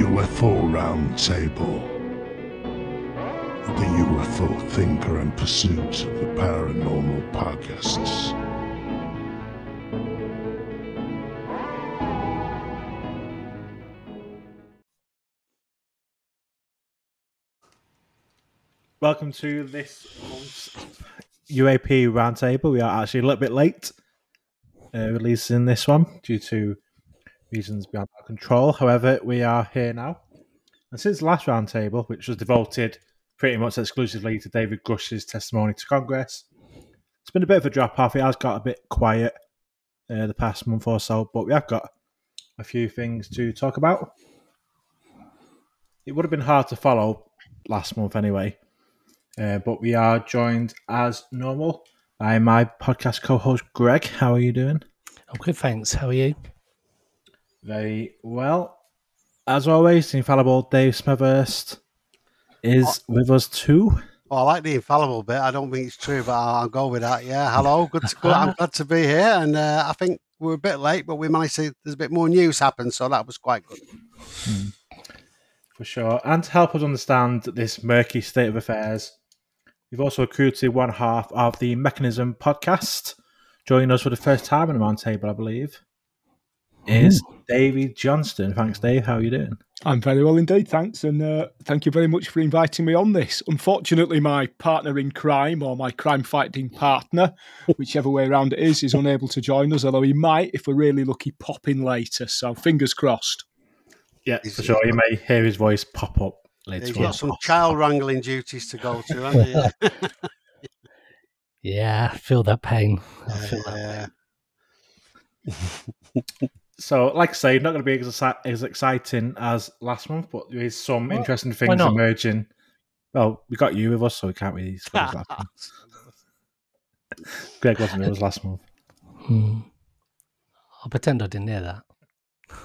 UFO Roundtable. The UFO Thinker and Pursuit of the Paranormal podcasts. Welcome to this month's UAP roundtable. We are actually a little bit late uh, releasing this one due to reasons beyond our control. However, we are here now. And since the last roundtable, which was devoted pretty much exclusively to David Grusch's testimony to Congress, it's been a bit of a drop off. It has got a bit quiet uh, the past month or so, but we have got a few things to talk about. It would have been hard to follow last month anyway, uh, but we are joined as normal by my podcast co-host Greg. How are you doing? I'm good, thanks. How are you? Very well. As always, the infallible Dave Smethurst is with us too. Well, I like the infallible bit. I don't think it's true, but I'll, I'll go with that. Yeah, hello, good to go. I'm glad to be here, and uh, I think we are a bit late, but we managed to. There's a bit more news happen, so that was quite good. For sure. And to help us understand this murky state of affairs, we've also recruited one half of the Mechanism podcast. Joining us for the first time in the roundtable, I believe, is Davey Johnson. Thanks, Dave. How are you doing? I'm very well indeed, thanks, and uh, thank you very much for inviting me on this. Unfortunately, my partner in crime or my crime fighting partner, whichever way around it is, is unable to join us. Although he might, if we're really lucky, pop in later. So fingers crossed. Yeah, for sure. You may hear his voice pop up later. He's on. got some child wrangling duties to go to, hasn't he? Yeah, I feel that pain. I feel that. Yeah. So, like I say, not going to be as, as exciting as last month, but there is some Well, interesting things emerging. Well, we got you with us, so we can't really. spend as last month. Greg wasn't with us last month. Hmm. I'll pretend I didn't hear that.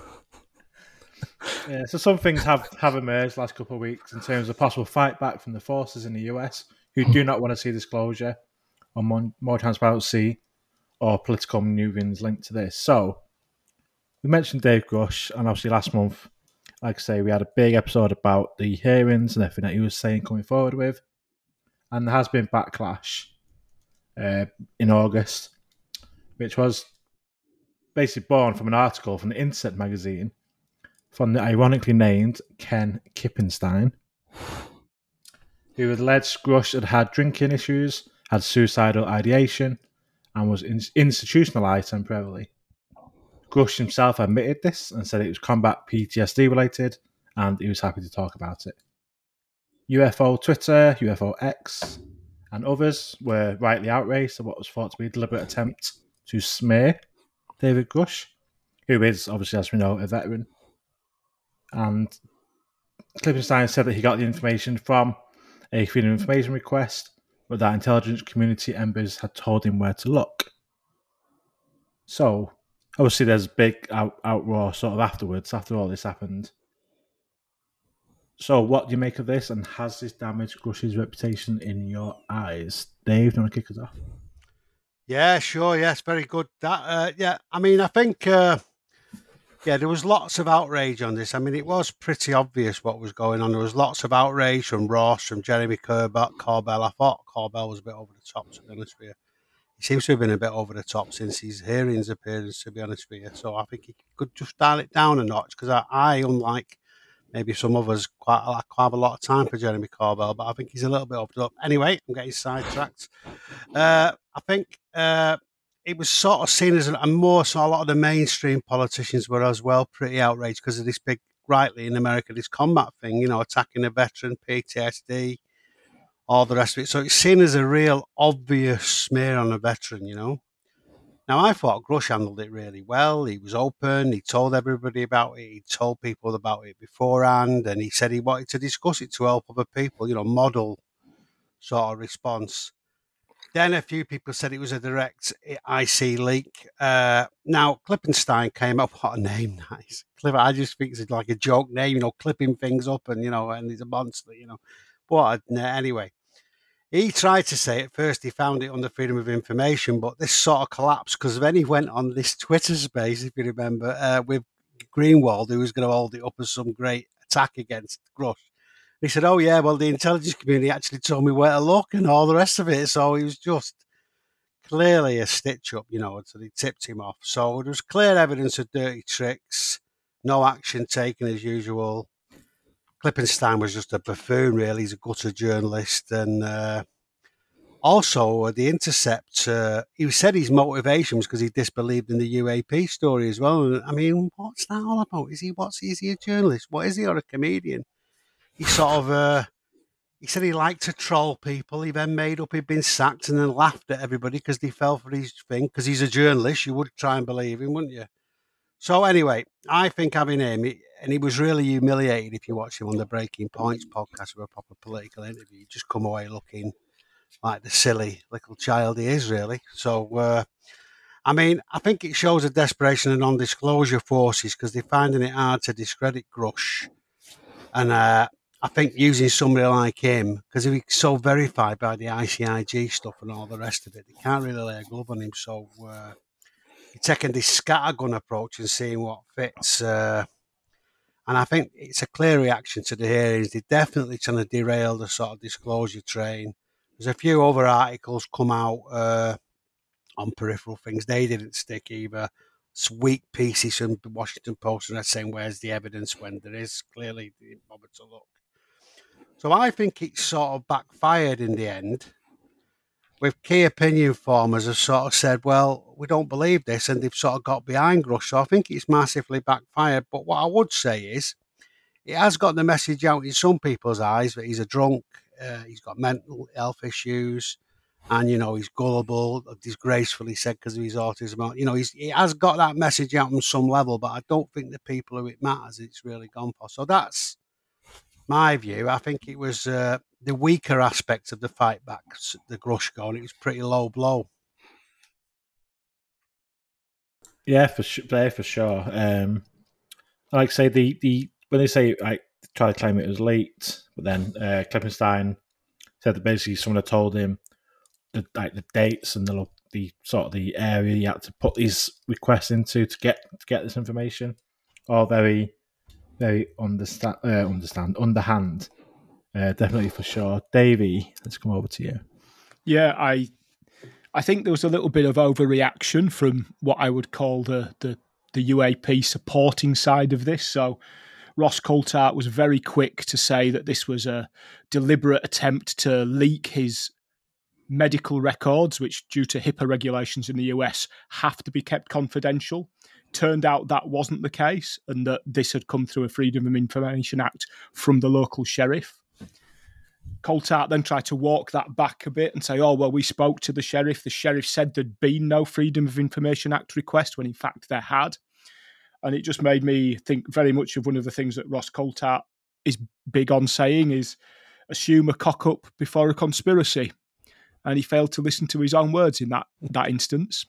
Yeah, so some things have, have emerged last couple of weeks in terms of possible fight back from the forces in the US who do not want to see disclosure or more, more transparency or political maneuvers linked to this. So we mentioned Dave Grusch, and obviously last month, like I say, we had a big episode about the hearings and everything that he was saying coming forward with, and there has been backlash uh, in August, which was basically born from an article from the Intercept magazine from the ironically named Ken Klippenstein, who alleged Grusch had had drinking issues, had suicidal ideation, and was in- institutionalized temporarily. Grusch himself admitted this and said it was combat PTSD related, and he was happy to talk about it. UFO Twitter, UFO X, and others were rightly outraged at what was thought to be a deliberate attempt to smear David Grusch, who is obviously, as we know, a veteran. And Klippenstein said that he got the information from a Freedom of Information request, but that intelligence community members had told him where to look. So, obviously, there's big out, outroar sort of afterwards, after all this happened. So, what do you make of this, and has this damaged Grusch's reputation in your eyes? Dave, do you want to kick us off? Yeah, sure. Yes, very good. That, uh, yeah, I mean, I think, uh, yeah, there was lots of outrage on this. I mean, it was pretty obvious what was going on. There was lots of outrage from Ross, from Jeremy Corbell. Corbell. I thought Corbell was a bit over the top, to be honest with you. He seems to have been a bit over the top since his hearings appearance, to be honest with you. So I think he could just dial it down a notch because I, I, unlike maybe some others, quite, I quite have a lot of time for Jeremy Corbell, but I think he's a little bit over the top. Anyway, I'm getting sidetracked. Uh, I think uh, it was sort of seen as, and more so, a lot of the mainstream politicians were as well pretty outraged because of this big, rightly in America, this combat thing, you know, attacking a veteran, PTSD, all the rest of it. So it's seen as a real obvious smear on a veteran, you know. Now, I thought Grusch handled it really well. He was open. He told everybody about it. He told people about it beforehand, and he said he wanted to discuss it to help other people, you know, model sort of response. Then a few people said it was a direct IC leak. Uh, now, Klippenstein came up, what a name, nice. Clip, I just think it's like a joke name, you know, clipping things up and, you know, and he's a monster, you know. But uh, anyway, he tried to say at first he found it the Freedom of Information, but this sort of collapsed because then he went on this Twitter space, if you remember, uh, with Greenwald, who was going to hold it up as some great attack against Grusch. He said, "Oh yeah, well the intelligence community actually told me where to look and all the rest of it." So he was just clearly a stitch up, you know, so they tipped him off. So there was clear evidence of dirty tricks, no action taken as usual. Klippenstein was just a buffoon, really. He's a gutter journalist. And uh, also, uh, The Intercept, uh, he said his motivation was because he disbelieved in the UAP story as well. I mean, what's that all about? Is he, what's, is he a journalist? What is he, or a comedian? He sort of, uh, he said he liked to troll people. He then made up he'd been sacked and then laughed at everybody because they fell for his thing. Because he's a journalist, you would try and believe him, wouldn't you? So anyway, I think having him, and he was really humiliated if you watch him on the Breaking Points podcast with a proper political interview. You just come away looking like the silly little child he is, really. So, uh, I mean, I think it shows a desperation of non-disclosure forces because they're finding it hard to discredit Grusch, and uh, I think using somebody like him because he's so verified by the ICIG stuff and all the rest of it, they can't really lay a glove on him. So. Uh, taking this scattergun approach and seeing what fits. Uh, and I think it's a clear reaction to the hearings. They're definitely trying to derail the sort of disclosure train. There's a few other articles come out uh, on peripheral things. They didn't stick either. It's weak pieces from the Washington Post and they're saying, where's the evidence when there is clearly they didn't bother to look. So I think it's sort of backfired in the end with key opinion formers have sort of said, well, we don't believe this, and they've sort of got behind Grusch. So I think it's massively backfired. But what I would say is, it has got the message out in some people's eyes that he's a drunk, uh, he's got mental health issues, and you know he's gullible, disgracefully said because of his autism. You know, he's, he has got that message out on some level, but I don't think the people who it matters it's really gone for. So that's my view. I think it was uh, the weaker aspect of the fight back, the Grusch and It was pretty low blow. Yeah, for sure. Yeah, for sure. Um, like I say, the the when they say I try to claim it was late, but then uh, Klippenstein said that basically someone had told him the like the dates and the the sort of the area you had to put these requests into to get to get this information. All very very understand uh, understand underhand. Uh, definitely for sure. Davey, let's come over to you. Yeah, I I think there was a little bit of overreaction from what I would call the the, the UAP supporting side of this. So Ross Coulthart was very quick to say that this was a deliberate attempt to leak his medical records, which, due to HIPAA regulations in the US, have to be kept confidential. Turned out that wasn't the case, and that this had come through a Freedom of Information Act from the local sheriff. Coulthart then tried to walk that back a bit and say, oh, well, we spoke to the sheriff. The sheriff said there'd been no Freedom of Information Act request when in fact there had. And it just made me think very much of one of the things that Ross Coulthart is big on saying is assume a cock up before a conspiracy. And he failed to listen to his own words in that, that instance.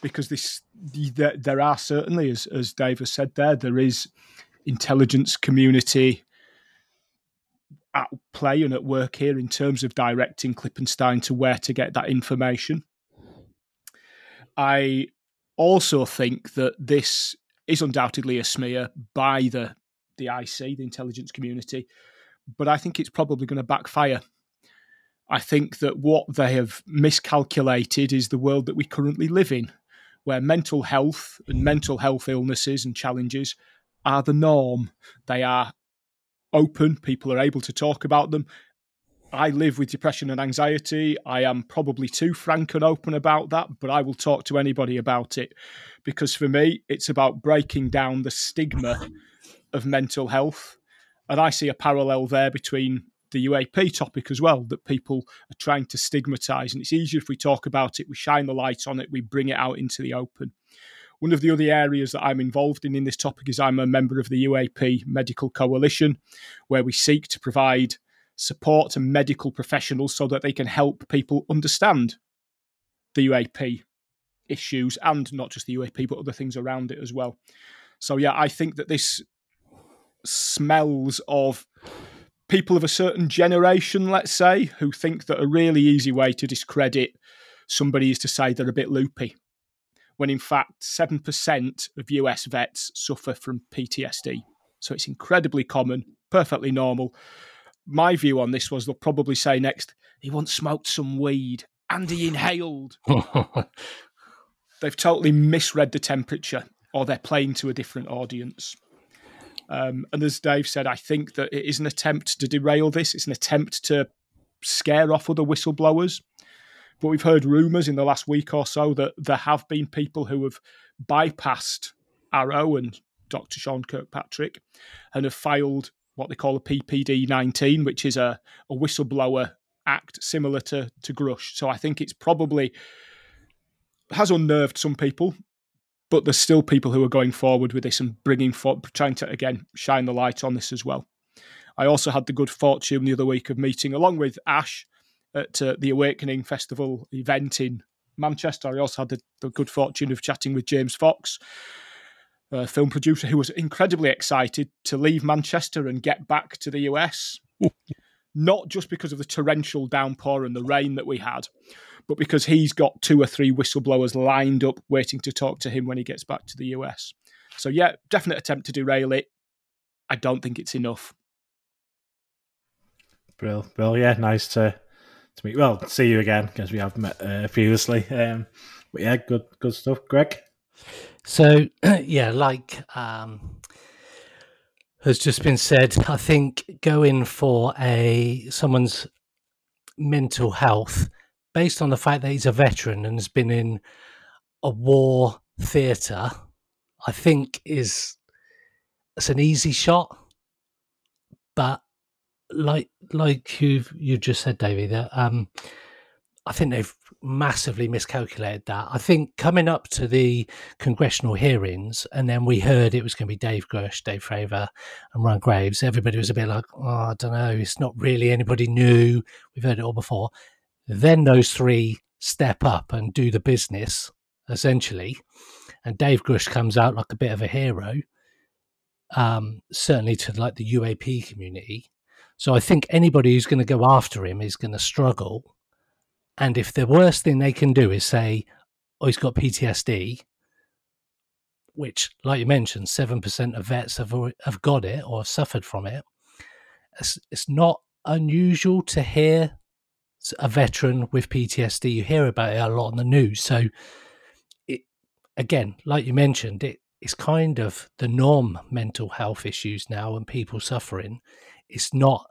Because this, there, there are certainly, as, as Dave has said there, there is intelligence community at play and at work here in terms of directing Klippenstein to where to get that information. I also think that this is undoubtedly a smear by the the IC, the intelligence community, but I think it's probably going to backfire. I think that what they have miscalculated is the world that we currently live in, where mental health and mental health illnesses and challenges are the norm. They are open, people are able to talk about them. I live with depression and anxiety. I am probably too frank and open about that, but I will talk to anybody about it because for me, it's about breaking down the stigma of mental health. And I see a parallel there between the UAP topic as well that people are trying to stigmatize. And it's easier if we talk about it, we shine the light on it, we bring it out into the open. One of the other areas that I'm involved in in this topic is I'm a member of the UAP Medical Coalition, where we seek to provide support to medical professionals so that they can help people understand the UAP issues and not just the UAP, but other things around it as well. So, yeah, I think that this smells of people of a certain generation, let's say, who think that a really easy way to discredit somebody is to say they're a bit loopy when in fact 7% of US vets suffer from PTSD. So it's incredibly common, perfectly normal. My view on this was they'll probably say next, he once smoked some weed and he inhaled. They've totally misread the temperature or they're playing to a different audience. Um, and as Dave said, I think that it is an attempt to derail this. It's an attempt to scare off other whistleblowers. But we've heard rumours in the last week or so that there have been people who have bypassed AARO and Dr. Sean Kirkpatrick and have filed what they call a PPD 19, which is a, a whistleblower act similar to, to Grusch. So I think it's probably has unnerved some people, but there's still people who are going forward with this and bringing for trying to again shine the light on this as well. I also had the good fortune the other week of meeting along with Ash at uh, the Awakening Festival event in Manchester. I also had the, the good fortune of chatting with James Fox, a film producer who was incredibly excited to leave Manchester and get back to the US. Not just because of the torrential downpour and the rain that we had, but because he's got two or three whistleblowers lined up waiting to talk to him when he gets back to the US. So, yeah, definite attempt to derail it. I don't think it's enough. Brill, Brill, yeah, nice to to meet. Well, see you again because we have met uh, previously. Um, but yeah, good, good stuff, Greg. So yeah, like um, has just been said, I think going for a someone's mental health based on the fact that he's a veteran and has been in a war theatre, I think is it's an easy shot. But like like you've you just said, Davey, that um, I think they've massively miscalculated that. I think coming up to the congressional hearings, and then we heard it was going to be Dave Grusch, Dave Fravor, and Ron Graves. Everybody was a bit like, "Oh, I don't know. It's not really anybody new. We've heard it all before." Then those three step up and do the business essentially, and Dave Grusch comes out like a bit of a hero. Um, certainly to like the UAP community. So I think anybody who's going to go after him is going to struggle. And if the worst thing they can do is say, "Oh, he's got PTSD," which, like you mentioned, seven percent of vets have have got it or suffered from it. It's, it's not unusual to hear a veteran with PTSD. You hear about it a lot in the news. So, it again, like you mentioned, it it's kind of the norm. Mental health issues now and people suffering. It's not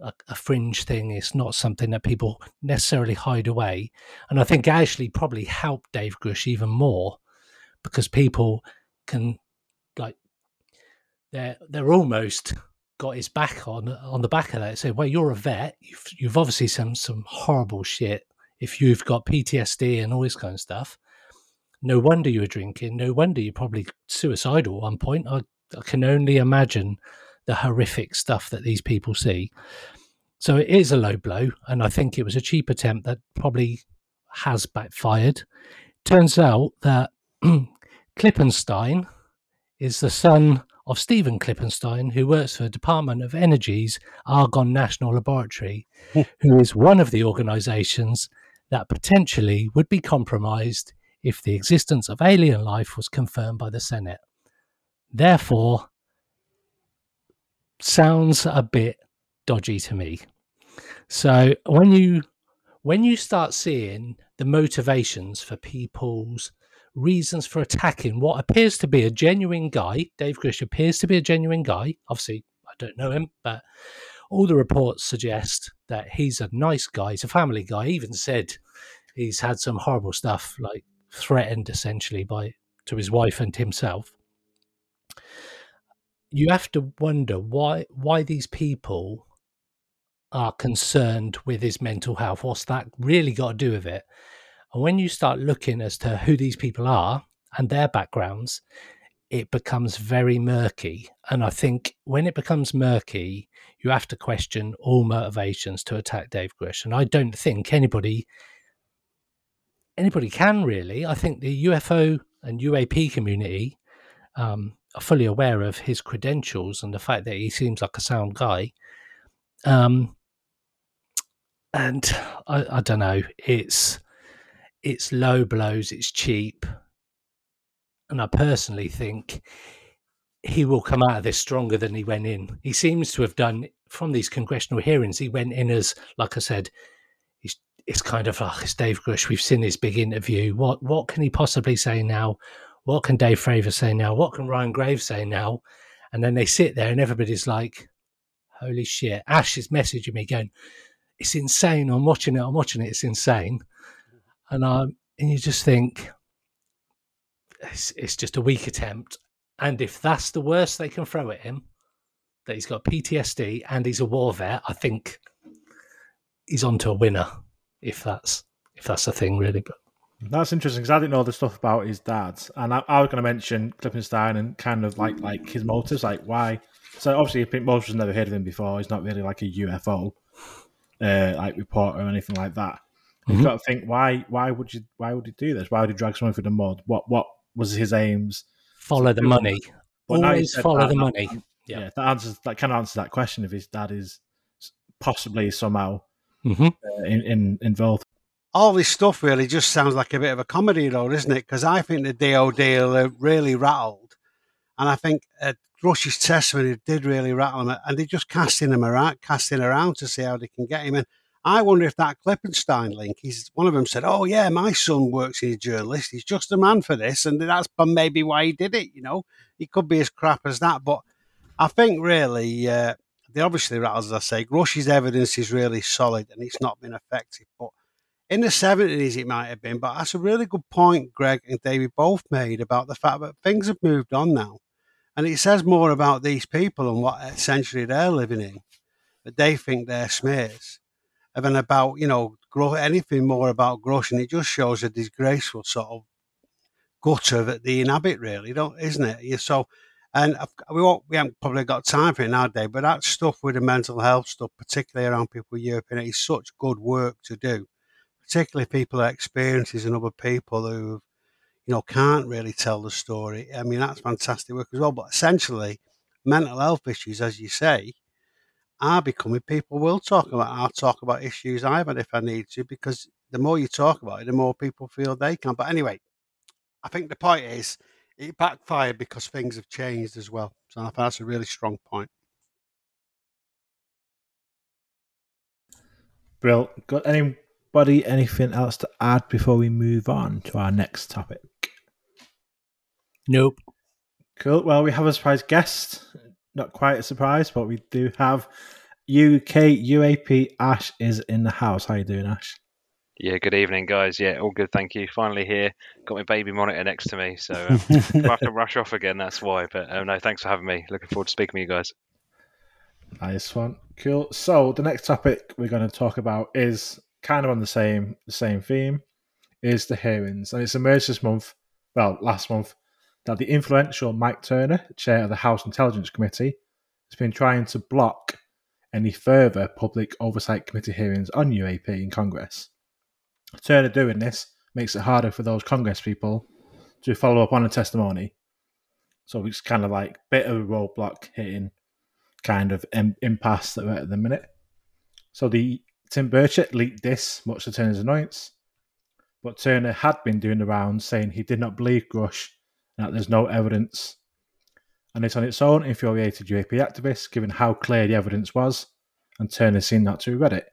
a, a, fringe thing. It's not something that people necessarily hide away. And I think actually probably helped Dave Grusch even more because people can like they're they're almost got his back on on the back of that. Say, well, you're a vet. You've you've obviously some some horrible shit. If you've got PTSD and all this kind of stuff, no wonder you were drinking. No wonder you're probably suicidal at one point. I, I can only imagine the horrific stuff that these people see. So it is a low blow, and I think it was a cheap attempt that probably has backfired. Turns out that Klippenstein is the son of Stephen Klippenstein, who works for the Department of Energy's Argonne National Laboratory, hmm. who is one of the organizations that potentially would be compromised if the existence of alien life was confirmed by the Senate. Therefore, sounds a bit dodgy to me. So when you when you start seeing the motivations for people's reasons for attacking what appears to be a genuine guy. Dave Grusch appears to be a genuine guy. Obviously, I don't know him, but all the reports suggest that he's a nice guy. He's a family guy. He even said he's had some horrible stuff, like threatened essentially by to his wife and himself. You have to wonder why why these people are concerned with his mental health. What's that really got to do with it? And when you start looking as to who these people are and their backgrounds, it becomes very murky. And I think when it becomes murky, you have to question all motivations to attack Dave Grusch. And I don't think anybody anybody can really. I think the UFO and UAP community um, fully aware of his credentials and the fact that he seems like a sound guy. Um, and I, I don't know. It's it's low blows, it's cheap. And I personally think he will come out of this stronger than he went in. He seems to have done from these congressional hearings. He went in as, like I said, he's it's kind of like it's Dave Grusch. We've seen his big interview. What what can he possibly say now? What can Dave Fravor say now? What can Ryan Graves say now? And then they sit there and everybody's like, holy shit. Ash is messaging me going, it's insane. I'm watching it. I'm watching it. It's insane. And um, and you just think it's, it's just a weak attempt. And if that's the worst they can throw at him, that he's got PTSD and he's a war vet, I think he's on to a winner. If that's if that's the thing, really. But that's interesting because I didn't know the stuff about his dad, and I, I was going to mention Klippenstein and kind of like like his motives, like why. So obviously, most of never heard of him before. He's not really like a UFO uh, like reporter or anything like that. Mm-hmm. You've got to think why why would you why would he do this? Why would he drag someone through the mud? What what was his aims? Follow the money. But Always follow that, the money. That, yeah. yeah, that answers that kind of answers that question if his dad is possibly somehow mm-hmm. uh, in, in, involved all this stuff really just sounds like a bit of a comedy, though, doesn't it? Because I think the DOD are really rattled, and I think uh, Grusch's testimony did really rattle them, and they're just casting him around, casting around to see how they can get him. And I wonder if that Klippenstein link, he's one of them said, "Oh yeah, my son works as a journalist. He's just the man for this," and that's maybe why he did it. You know, he could be as crap as that, but I think really. Uh, they obviously rattles, as I say. Grusch's evidence is really solid and it's not been effective. But in the 70s it might have been, but that's a really good point Greg and David both made about the fact that things have moved on now. And it says more about these people and what essentially they're living in, that they think they're smears, than about, you know, anything more about Grusch. And it just shows a disgraceful sort of gutter that they inhabit, really, don't, isn't it? So, and we won't, we haven't probably got time for it nowadays, but that stuff with the mental health stuff, particularly around people with European, is such good work to do particularly people that experiences and other people who, you know, can't really tell the story. I mean, that's fantastic work as well. But essentially, mental health issues, as you say, are becoming people will talk about. I'll talk about issues I've had if I need to, because the more you talk about it, the more people feel they can. But anyway, I think the point is it backfired because things have changed as well. So I think that's a really strong point. Brill, got any Buddy, anything else to add before we move on to our next topic? Nope. Cool. Well, we have a surprise guest. Not quite a surprise, but we do have UK UAP Ash is in the house. How you doing, Ash? Yeah, good evening, guys. Yeah, all good, thank you. Finally here, got my baby monitor next to me, so um, I have to rush off again. That's why. But um, no, thanks for having me. Looking forward to speaking with you guys. Nice one, cool. So the next topic we're going to talk about is kind of on the same the same theme, is the hearings, and it's emerged this month, well, last month, that the influential Mike Turner, chair of the House Intelligence Committee, has been trying to block any further public oversight committee hearings on UAP in Congress. Turner doing this makes it harder for those Congress people to follow up on a testimony. So it's kind of like bit of a roadblock hitting kind of impasse that we're at the minute. So the Tim Burchett leaked this, much to Turner's annoyance. But Turner had been doing the rounds saying he did not believe Grusch and that there's no evidence. And this on its own infuriated UAP activists, given how clear the evidence was, and Turner seemed not to have read it.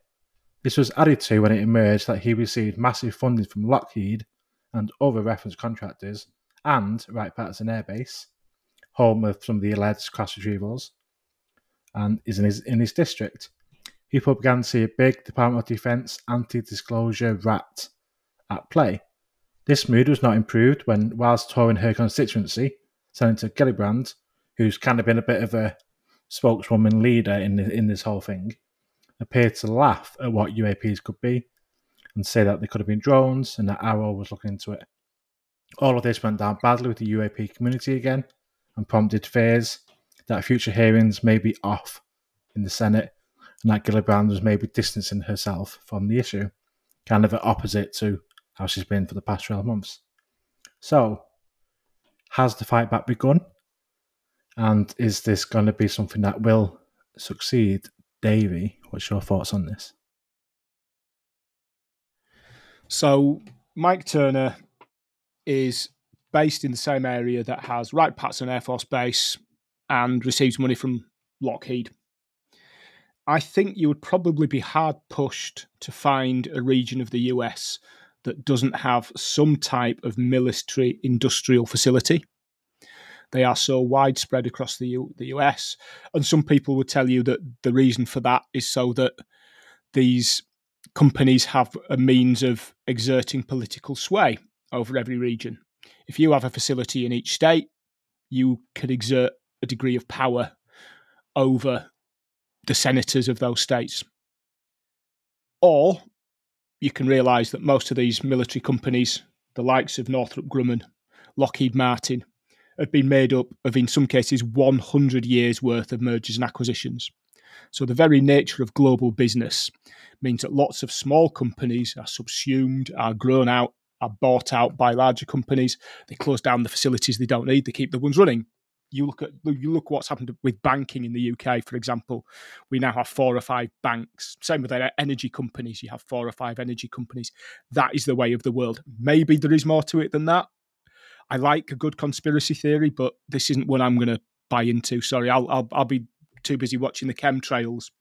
This was added to when it emerged that he received massive funding from Lockheed and other reference contractors and Wright Patterson Air Base, home of some of the alleged crash retrievals, and is in his, in his district people began to see a big Department of Defense anti disclosure rat at play. This mood was not improved when, whilst touring her constituency, Senator Gillibrand, who's kind of been a bit of a spokeswoman leader in, the, in this whole thing, appeared to laugh at what UAPs could be and say that they could have been drones and that AARO was looking into it. All of this went down badly with the UAP community again and prompted fears that future hearings may be off in the Senate and that Gillibrand was maybe distancing herself from the issue, kind of opposite to how she's been for the past 12 months. So, has the fight back begun? And is this going to be something that will succeed? Davey, what's your thoughts on this? So, Mike Turner is based in the same area that has Wright Patterson Air Force Base, and receives money from Lockheed. I think you would probably be hard pushed to find a region of the US that doesn't have some type of military industrial facility. They are so widespread across the, U- the US. And some people would tell you that the reason for that is so that these companies have a means of exerting political sway over every region. If you have a facility in each state, you could exert a degree of power over the senators of those states. Or you can realise that most of these military companies, the likes of Northrop Grumman, Lockheed Martin, have been made up of, in some cases, 100 years' worth of mergers and acquisitions. So the very nature of global business means that lots of small companies are subsumed, are grown out, are bought out by larger companies. They close down the facilities they don't need, they keep the ones running. You look at you look what's happened with banking in the UK, for example. We now have four or five banks. Same with energy companies. You have four or five energy companies. That is the way of the world. Maybe there is more to it than that. I like a good conspiracy theory, but this isn't one I'm going to buy into. Sorry, I'll, I'll I'll be too busy watching the chemtrails.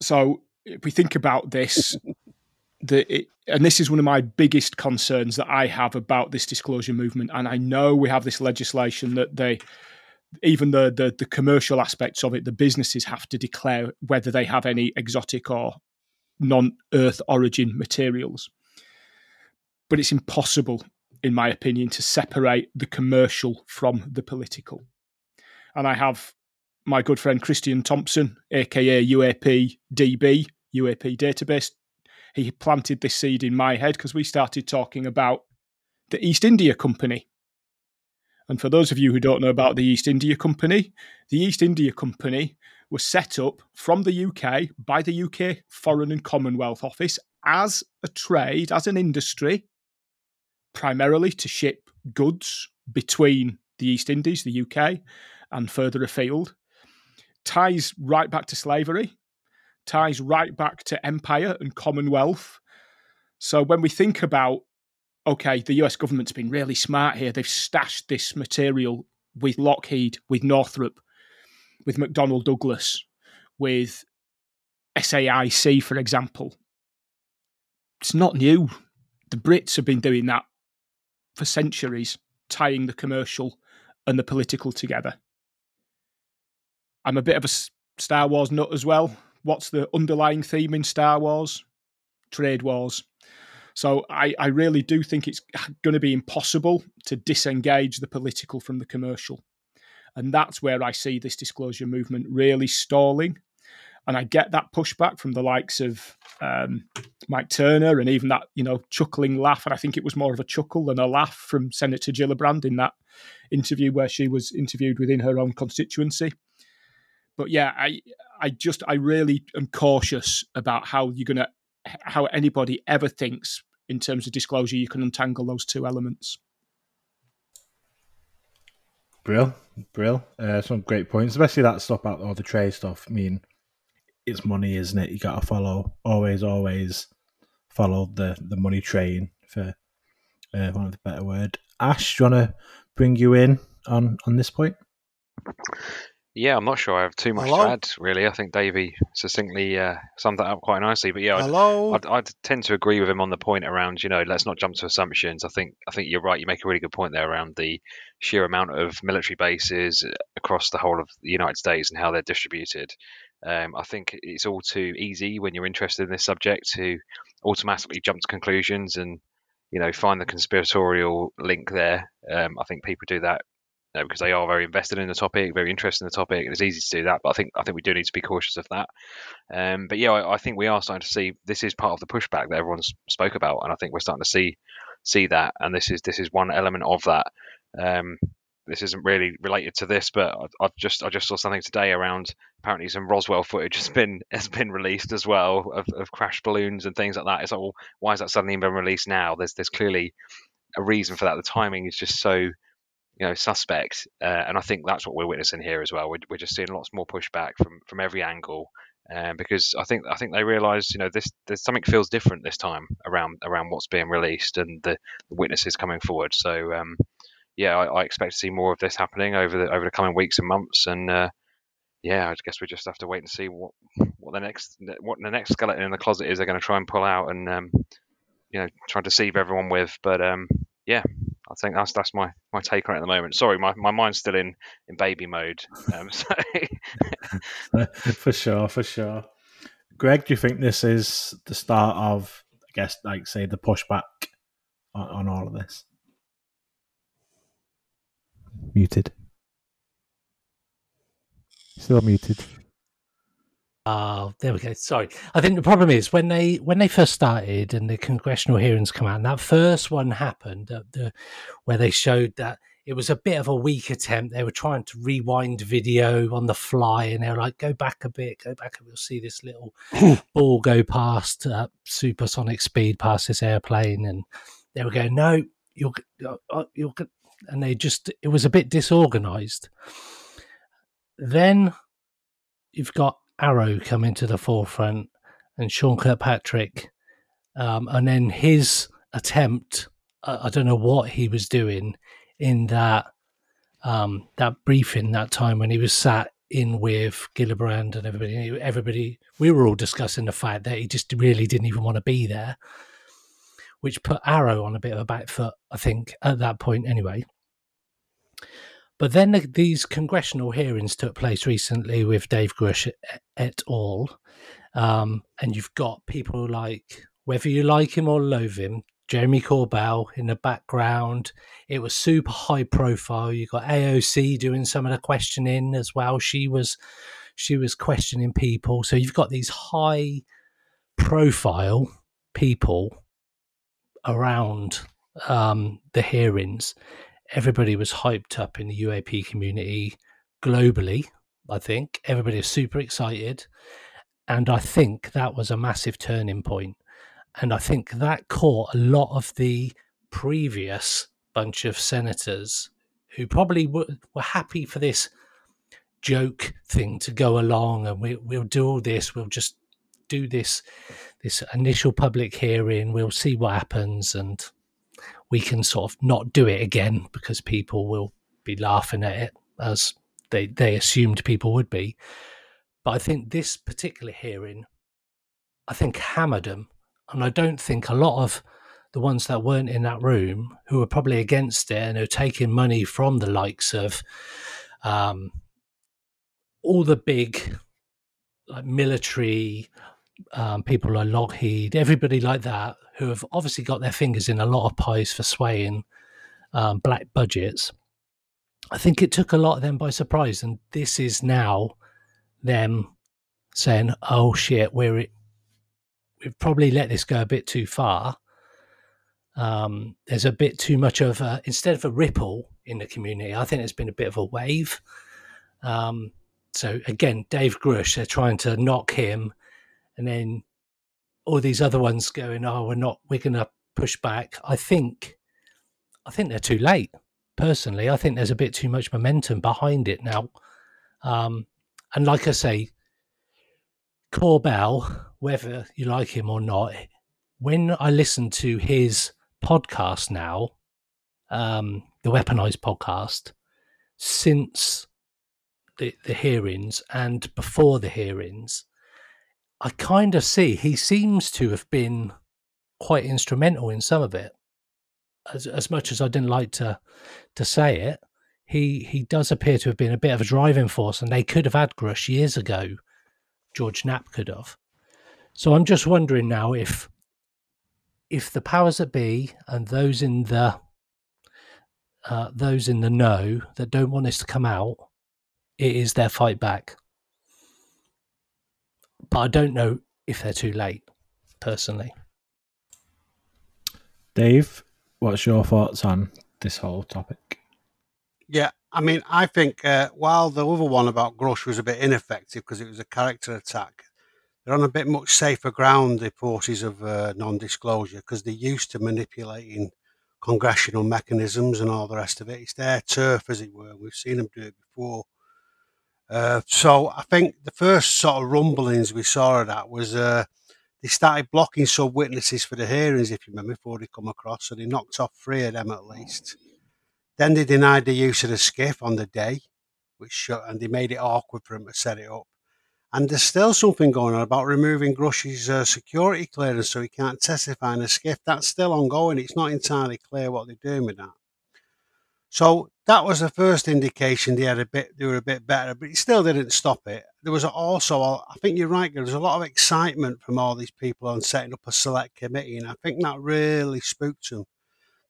So if we think about this, it, and this is one of my biggest concerns that I have about this disclosure movement. And I know we have this legislation that they, even the the, the commercial aspects of it, the businesses have to declare whether they have any exotic or non-Earth origin materials. But it's impossible, in my opinion, to separate the commercial from the political and I have my good friend Christian Thompson, aka UAP DB, UAP database. He planted this seed in my head because we started talking about the East India Company. And for those of you who don't know about the East India Company, the East India Company was set up from the UK by the UK Foreign and Commonwealth Office as a trade, as an industry, primarily to ship goods between the East Indies, the UK, and further afield, ties right back to slavery, ties right back to empire and commonwealth. So when we think about, okay, the US government's been really smart here, they've stashed this material with Lockheed, with Northrop, with McDonnell Douglas, with SAIC, for example. It's not new. The Brits have been doing that for centuries, tying the commercial and the political together. I'm a bit of a Star Wars nut as well. What's the underlying theme in Star Wars? Trade wars. So I, I really do think it's going to be impossible to disengage the political from the commercial. And that's where I see this disclosure movement really stalling. And I get that pushback from the likes of um, Mike Turner and even that, you know, chuckling laugh. And I think it was more of a chuckle than a laugh from Senator Gillibrand in that interview where she was interviewed within her own constituency but yeah, I I just I really am cautious about how you're gonna how anybody ever thinks in terms of disclosure you can untangle those two elements. Brill, brill. Uh, some great points, especially that stuff about all the trade stuff. I mean, it's money, isn't it? You got to follow always, always follow the the money train for uh, one of the better word. Ash, do you want to bring you in on on this point? Yeah, I'm not sure I have too much Hello? to add, really. I think Davey succinctly uh, summed that up quite nicely. But yeah, I'd, Hello. I'd, I'd tend to agree with him on the point around, you know, let's not jump to assumptions. I think I think you're right. You make a really good point there around the sheer amount of military bases across the whole of the United States and how they're distributed. Um, I think it's all too easy when you're interested in this subject to automatically jump to conclusions and you know find the conspiratorial link there. Um, I think people do that you know, because they are very invested in the topic, very interested in the topic. And it's easy to do that, but I think I think we do need to be cautious of that. Um, but yeah, I, I, think we are starting to see this is part of the pushback that everyone's spoke about, and I think we're starting to see see that, and this is this is one element of that. Um, this isn't really related to this, but I, I just I just saw something today around apparently some Roswell footage has been has been released as well of, of crashed balloons and things like that. It's like, well, why is that suddenly been released now? There's there's clearly a reason for that. The timing is just so you know suspect, uh, and I think that's what we're witnessing here as well. We're, we're just seeing lots more pushback from from every angle. Um, because I think I think they realise you know this there's something feels different this time around around what's being released and the, the witnesses coming forward. So um, yeah, I, I, expect to see more of this happening over the over the coming weeks and months. And uh, yeah, I guess we just have to wait and see what what the next what the next skeleton in the closet is. They're going to try and pull out and um, you know try to deceive everyone with. But um, yeah, I think that's that's my, my take on it at the moment. Sorry, my, my mind's still in, in baby mode. Um, so. for sure, for sure. Greg, do you think this is the start of, I guess, like say, the pushback on, on all of this? Muted. Still muted. Oh, there we go. Sorry. I think the problem is when they when they first started and the congressional hearings come out, and that first one happened, uh, the, where they showed that it was a bit of a weak attempt. They were trying to rewind video on the fly, and they were like, "Go back a bit, go back, and we'll see this little ball go past uh, supersonic speed past this airplane." And they were going, "No, you're, uh, you're," and they just it was a bit disorganized. Then you've got AARO coming to the forefront and Sean Kirkpatrick, um, and then his attempt. Uh, I don't know what he was doing in that um, that briefing that time when he was sat in with Gillibrand and everybody. Everybody, we were all discussing the fact that he just really didn't even want to be there, which put AARO on a bit of a back foot. I think at that point, anyway. But then the, these congressional hearings took place recently with Dave Grusch et al. Um, and you've got people like, whether you like him or loathe him, Jeremy Corbell in the background. It was super high profile. You got AOC doing some of the questioning as well. She was she was questioning people. So you've got these high profile people around um, the hearings everybody was hyped up in the UAP community globally. I think everybody was super excited. And I think that was a massive turning point. And I think that caught a lot of the previous bunch of senators who probably were, were happy for this joke thing to go along and we, we'll do all this. We'll just do this this initial public hearing. We'll see what happens. And we can sort of not do it again because people will be laughing at it as they, they assumed people would be. But I think this particular hearing, I think hammered them. And I don't think a lot of the ones that weren't in that room who were probably against it and who taking money from the likes of um, all the big like military um, people like Lockheed, everybody like that, who have obviously got their fingers in a lot of pies for swaying um, black budgets. I think it took a lot of them by surprise, and this is now them saying, "Oh shit, we're it, we've probably let this go a bit too far." Um, there's a bit too much of a, instead of a ripple in the community. I think there's been a bit of a wave. Um, so again, Dave Grusch, they're trying to knock him and then all these other ones going, "Oh, we're not, we're going to push back." I think, I think they're too late. Personally, I think there's a bit too much momentum behind it now. Um, and like I say, Corbell, whether you like him or not, when I listen to his podcast now, um, the Weaponized podcast, since the, the hearings and before the hearings, I kind of see he seems to have been quite instrumental in some of it. As as much as I didn't like to to say it, he he does appear to have been a bit of a driving force, and they could have had Grusch years ago. George Knapp could have. So I'm just wondering now if if the powers that be and those in the uh, those in the know that don't want this to come out, it is their fight back but I don't know if they're too late, personally. Dave, what's your thoughts on this whole topic? Yeah, I mean, I think uh, while the other one about Grusch was a bit ineffective because it was a character attack, they're on a bit much safer ground, the forces of uh, non disclosure, because they're used to manipulating congressional mechanisms and all the rest of it. It's their turf, as it were. We've seen them do it before. Uh, so I think the first sort of rumblings we saw of that was uh, they started blocking some witnesses for the hearings, if you remember, before they come across. So they knocked off three of them at least. Then they denied the use of the skiff on the day, which and they made it awkward for him to set it up. And there's still something going on about removing Grusch's uh, security clearance so he can't testify in a skiff. That's still ongoing. It's not entirely clear what they're doing with that. So that was the first indication they had a bit, they were a bit better, but it still didn't stop it. There was also, I think you're right, there was a lot of excitement from all these people on setting up a select committee, and I think that really spooked them.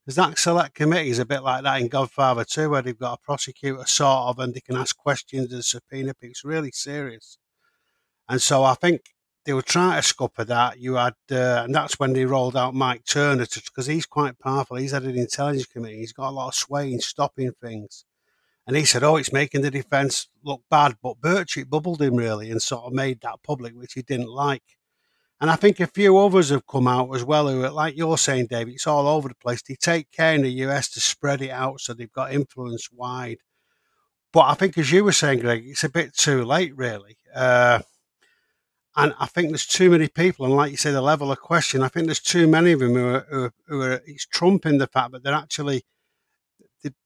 Because that select committee is a bit like that in Godfather 2, where they've got a prosecutor sort of, and they can ask questions and subpoena people. It's really serious. And so I think they were trying to scupper that. You had, uh, and that's when they rolled out Mike Turner because he's quite powerful. He's had an intelligence committee. He's got a lot of sway in stopping things. And he said, "Oh, it's making the defence look bad." But Burchett bubbled him really and sort of made that public, which he didn't like. And I think a few others have come out as well who, like you're saying, David, it's all over the place. They take care in the US to spread it out so they've got influence wide. But I think, as you were saying, Greg, it's a bit too late, really. Uh, and I think there's too many people, and like you say, the level of question, I think there's too many of them who are, who are, who are it's trumping the fact that they're actually,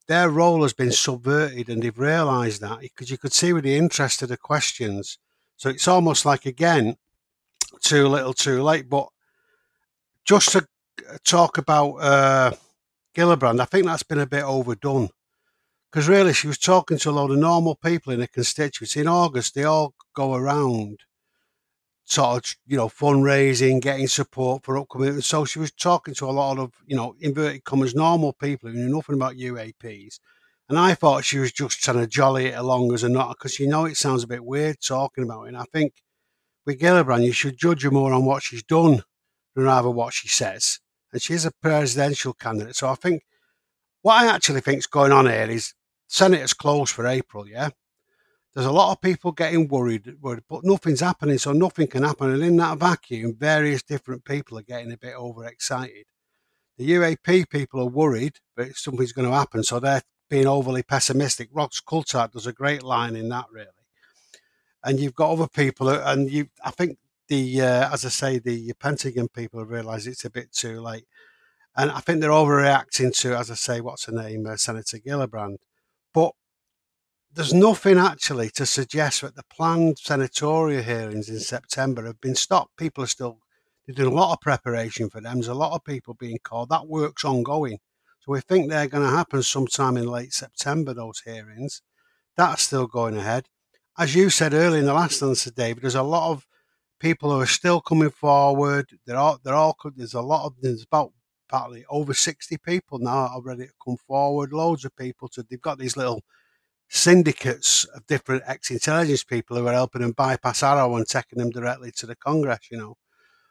their role has been subverted and they've realised that because you could see with the interest of the questions. So it's almost like, again, too little too late. But just to talk about uh, Gillibrand, I think that's been a bit overdone. Because really, she was talking to a lot of normal people in the constituency. In August, they all go around sort of, you know, fundraising, getting support for upcoming. So she was talking to a lot of, you know, inverted commas, normal people who knew nothing about UAPs. And I thought she was just trying to jolly it along as a not, because you know it sounds a bit weird talking about it. And I think with Gillibrand, you should judge her more on what she's done than rather what she says. And she's a presidential candidate. So I think what I actually think is going on here is Senator's closed for April, yeah? There's a lot of people getting worried, worried, but nothing's happening, so nothing can happen. And in that vacuum, various different people are getting a bit overexcited. The UAP people are worried that something's going to happen, so they're being overly pessimistic. Ross Coulthart does a great line in that, really. And you've got other people, and you, I think the, uh, as I say, the Pentagon people have realised it's a bit too late, and I think they're overreacting to, as I say, what's her name, uh, Senator Gillibrand. But there's nothing actually to suggest that the planned senatorial hearings in September have been stopped. People are still doing a lot of preparation for them. There's a lot of people being called. That work's ongoing. So we think they're going to happen sometime in late September, those hearings. That's still going ahead. As you said earlier in the last answer, David, there's a lot of people who are still coming forward. They're all, they're all, there's a lot of, there's about partly over 60 people now already come forward. Loads of people to, they've got these little syndicates of different ex-intelligence people who are helping them bypass AARO and taking them directly to the Congress, you know.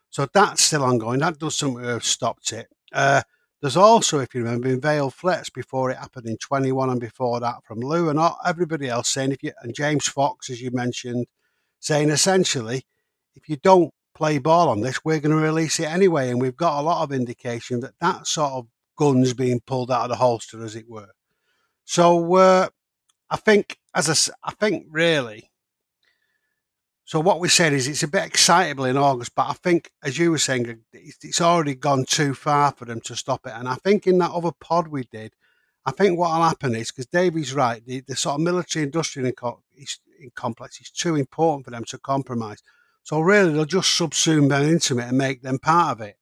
So that's still ongoing. That does something to have stopped it. Uh, there's also, if you remember, in Veiled Threats before it happened in 21 and before that from Lue and everybody else saying, if you, and James Fox, as you mentioned, saying essentially, if you don't play ball on this, we're going to release it anyway. And we've got a lot of indication that that sort of gun's being pulled out of the holster, as it were. So, uh, I think, as I, I think, really. So what we said is it's a bit excitable in August, but I think, as you were saying, it's already gone too far for them to stop it. And I think in that other pod we did, I think what will happen is because Davey's right, the, the sort of military industrial complex is too important for them to compromise. So really, they'll just subsume them into it and make them part of it.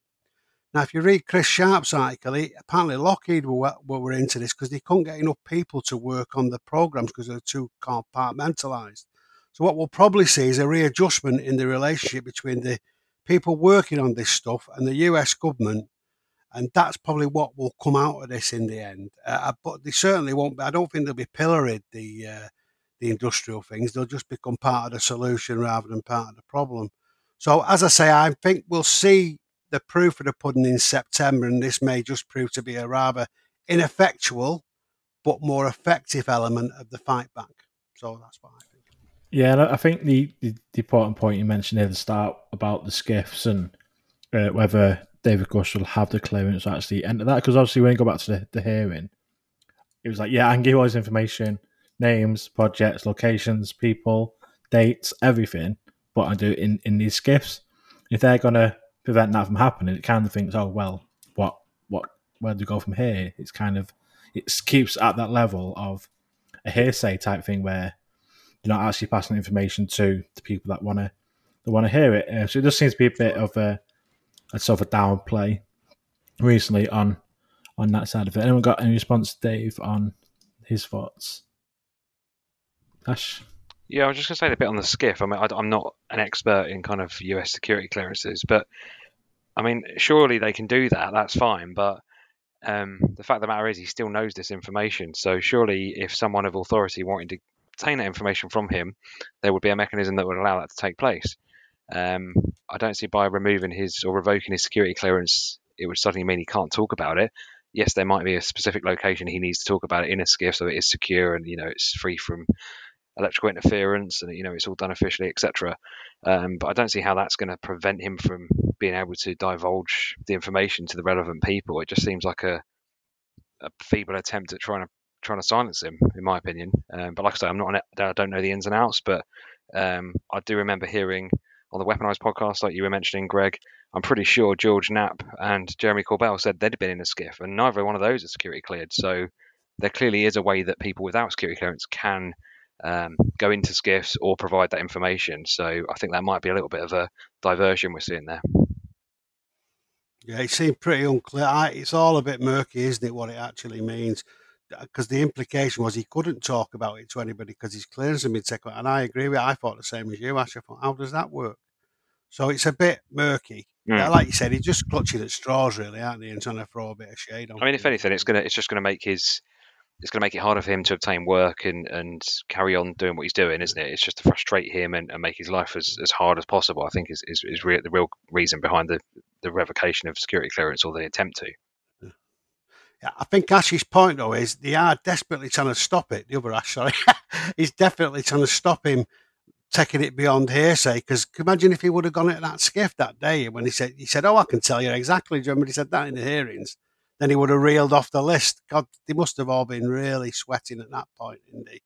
Now, if you read Chris Sharp's article, he, apparently Lockheed were, were into this because they couldn't get enough people to work on the programs because they're too compartmentalized. So what we'll probably see is a readjustment in the relationship between the people working on this stuff and the US government. And that's probably what will come out of this in the end. Uh, uh but they certainly won't be, I don't think they'll be pilloried, the, uh, the industrial things. They'll just become part of the solution rather than part of the problem. So, as I say, I think we'll see the proof of the pudding in September, and this may just prove to be a rather ineffectual but more effective element of the fight back. So that's what I think. Yeah, I think the, the, the important point you mentioned at the start about the skiffs and uh, whether David Grusch will have the clearance to actually enter that, because obviously when you go back to the, the hearing, it was like, yeah, I can give all this information, names, projects, locations, people, dates, everything, but I do in, in these skiffs. If they're going to prevent that from happening, it kind of thinks, oh well, what what where do we go from here? It's kind of it keeps at that level of a hearsay type thing where you're not actually passing information to the people that want to that want to hear it. Uh, so it just seems to be a bit of a, a sort of a downplay recently on on that side of it. Anyone got any response, Dave, on his thoughts? Ash. Yeah, I was just going to say a bit on the skiff. I mean, I, am not an expert in kind of US security clearances, but I mean, surely they can do that. That's fine. But um, the fact of the matter is, he still knows this information. So surely, if someone of authority wanted to obtain that information from him, there would be a mechanism that would allow that to take place. Um, I don't see by removing his or revoking his security clearance, it would suddenly mean he can't talk about it. Yes, there might be a specific location he needs to talk about it in a skiff, so it is secure and you know it's free from electrical interference and you know it's all done officially etc um, but i don't see how that's going to prevent him from being able to divulge the information to the relevant people. It just seems like a, a feeble attempt at trying to trying to silence him in my opinion. Um, but like i say i'm not an, i don't know the ins and outs but um, i do remember hearing on the weaponized podcast like you were mentioning greg i'm pretty sure george knapp and jeremy corbell said they'd been in a skiff and neither one of those are security cleared. So there clearly is a way that people without security clearance can um, go into skiffs or provide that information. So I think that might be a little bit of a diversion we're seeing there. Yeah, it seemed pretty unclear. It's all a bit murky, isn't it? What it actually means, because the implication was he couldn't talk about it to anybody because his clearance had been taken. And I agree with. It. I thought the same as you. Ash. I thought, how does that work? So it's a bit murky. Yeah, like you said, he's just clutching at straws, really, aren't he? And trying to throw a bit of shade on. I mean, if anything, it's gonna, it's just gonna make his it's going to make it harder for him to obtain work and, and carry on doing what he's doing, isn't it? It's just to frustrate him and, and make his life as, as hard as possible. I think is is, is re- the real reason behind the, the revocation of security clearance or the attempt to. Yeah, I think Ash's point though is they are desperately trying to stop it. The other Ash, sorry, he's definitely trying to stop him taking it beyond hearsay. Because imagine if he would have gone at that skiff that day when he said he said, "Oh, I can tell you exactly." Do you remember he said that in the hearings? Then he would have reeled off the list. God, they must have all been really sweating at that point, didn't they?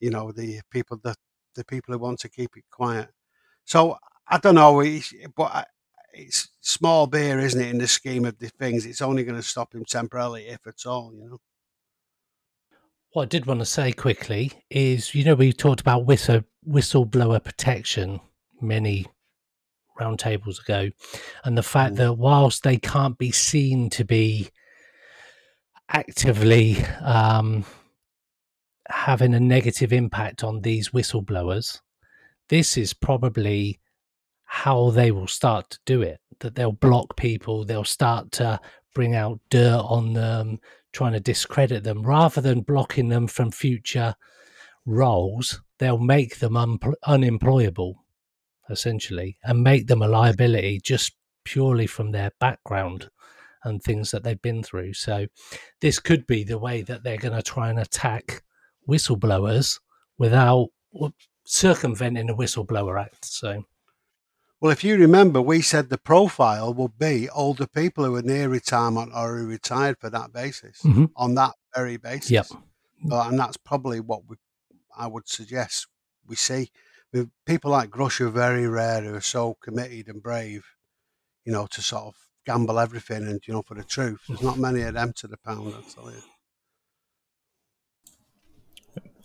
You know, the people, the the people who want to keep it quiet. So I don't know, but it's small beer, isn't it? In the scheme of the things, it's only going to stop him temporarily, if at all. You know. What I did want to say quickly is, you know, we talked about whistle whistleblower protection many roundtables ago, and the fact mm. that whilst they can't be seen to be actively um, having a negative impact on these whistleblowers, this is probably how they will start to do it. That they'll block people, they'll start to bring out dirt on them, trying to discredit them, rather than blocking them from future roles. They'll make them un- unemployable essentially, and make them a liability just purely from their background and things that they've been through. So, this could be the way that they're going to try and attack whistleblowers without circumventing the Whistleblower Act. So, well, if you remember, we said the profile would be older people who are near retirement or who retired for that basis, mm-hmm. on that very basis. Yep. and that's probably what we, I would suggest we see people like Grusch are very rare who are so committed and brave, you know, to sort of gamble everything and you know for the truth. There's not many of them to the pound, I tell you.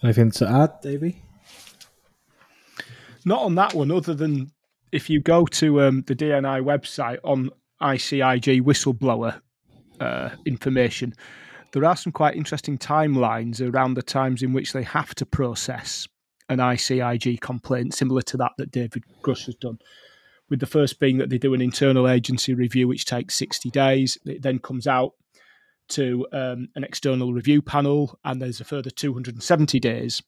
Anything to add, Davey? Not on that one, other than if you go to um, the DNI website on ICIG whistleblower uh, information, there are some quite interesting timelines around the times in which they have to process an ICIG complaint similar to that that David Grusch has done. With the first being that they do an internal agency review, which takes 60 days. It then comes out to um, an external review panel, and there's a further 270 days.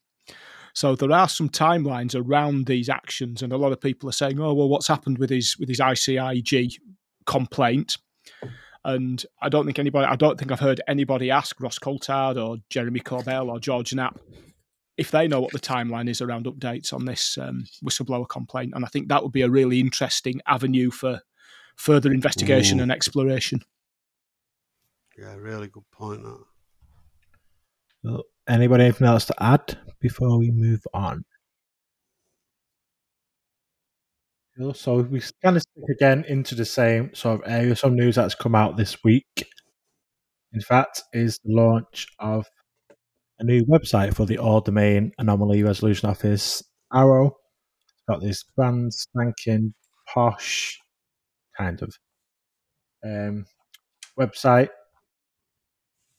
So there are some timelines around these actions, and a lot of people are saying, "Oh, well, what's happened with his with his ICIG complaint?" And I don't think anybody, I don't think I've heard anybody ask Ross Coulthart or Jeremy Corbell or George Knapp if they know what the timeline is around updates on this um, whistleblower complaint. And I think that would be a really interesting avenue for further investigation Ooh. and exploration. Yeah, really good point. That. Well, anybody anything else to add before we move on? So we kind of stick again into the same sort of area. Some news that's come out this week. in fact, is the launch of a new website for the All Domain Anomaly Resolution Office, AARO. It's got this brand spanking posh kind of um, website.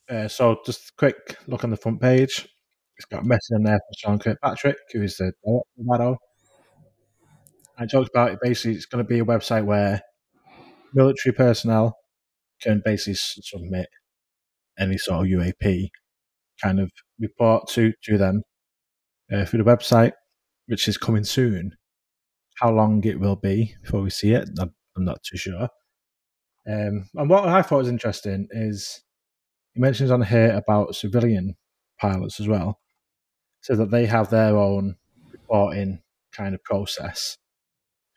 Uh, so just a quick look on the front page. It's got a message in there from Sean Kirkpatrick, who is the director of AARO. I talked about it. Basically, it's going to be a website where military personnel can basically submit any sort of UAP kind of report to to them uh, through the website, which is coming soon. How long it will be before we see it, I'm, not too sure. Um, and what I thought was interesting is he mentions on here about civilian pilots as well, so that they have their own reporting kind of process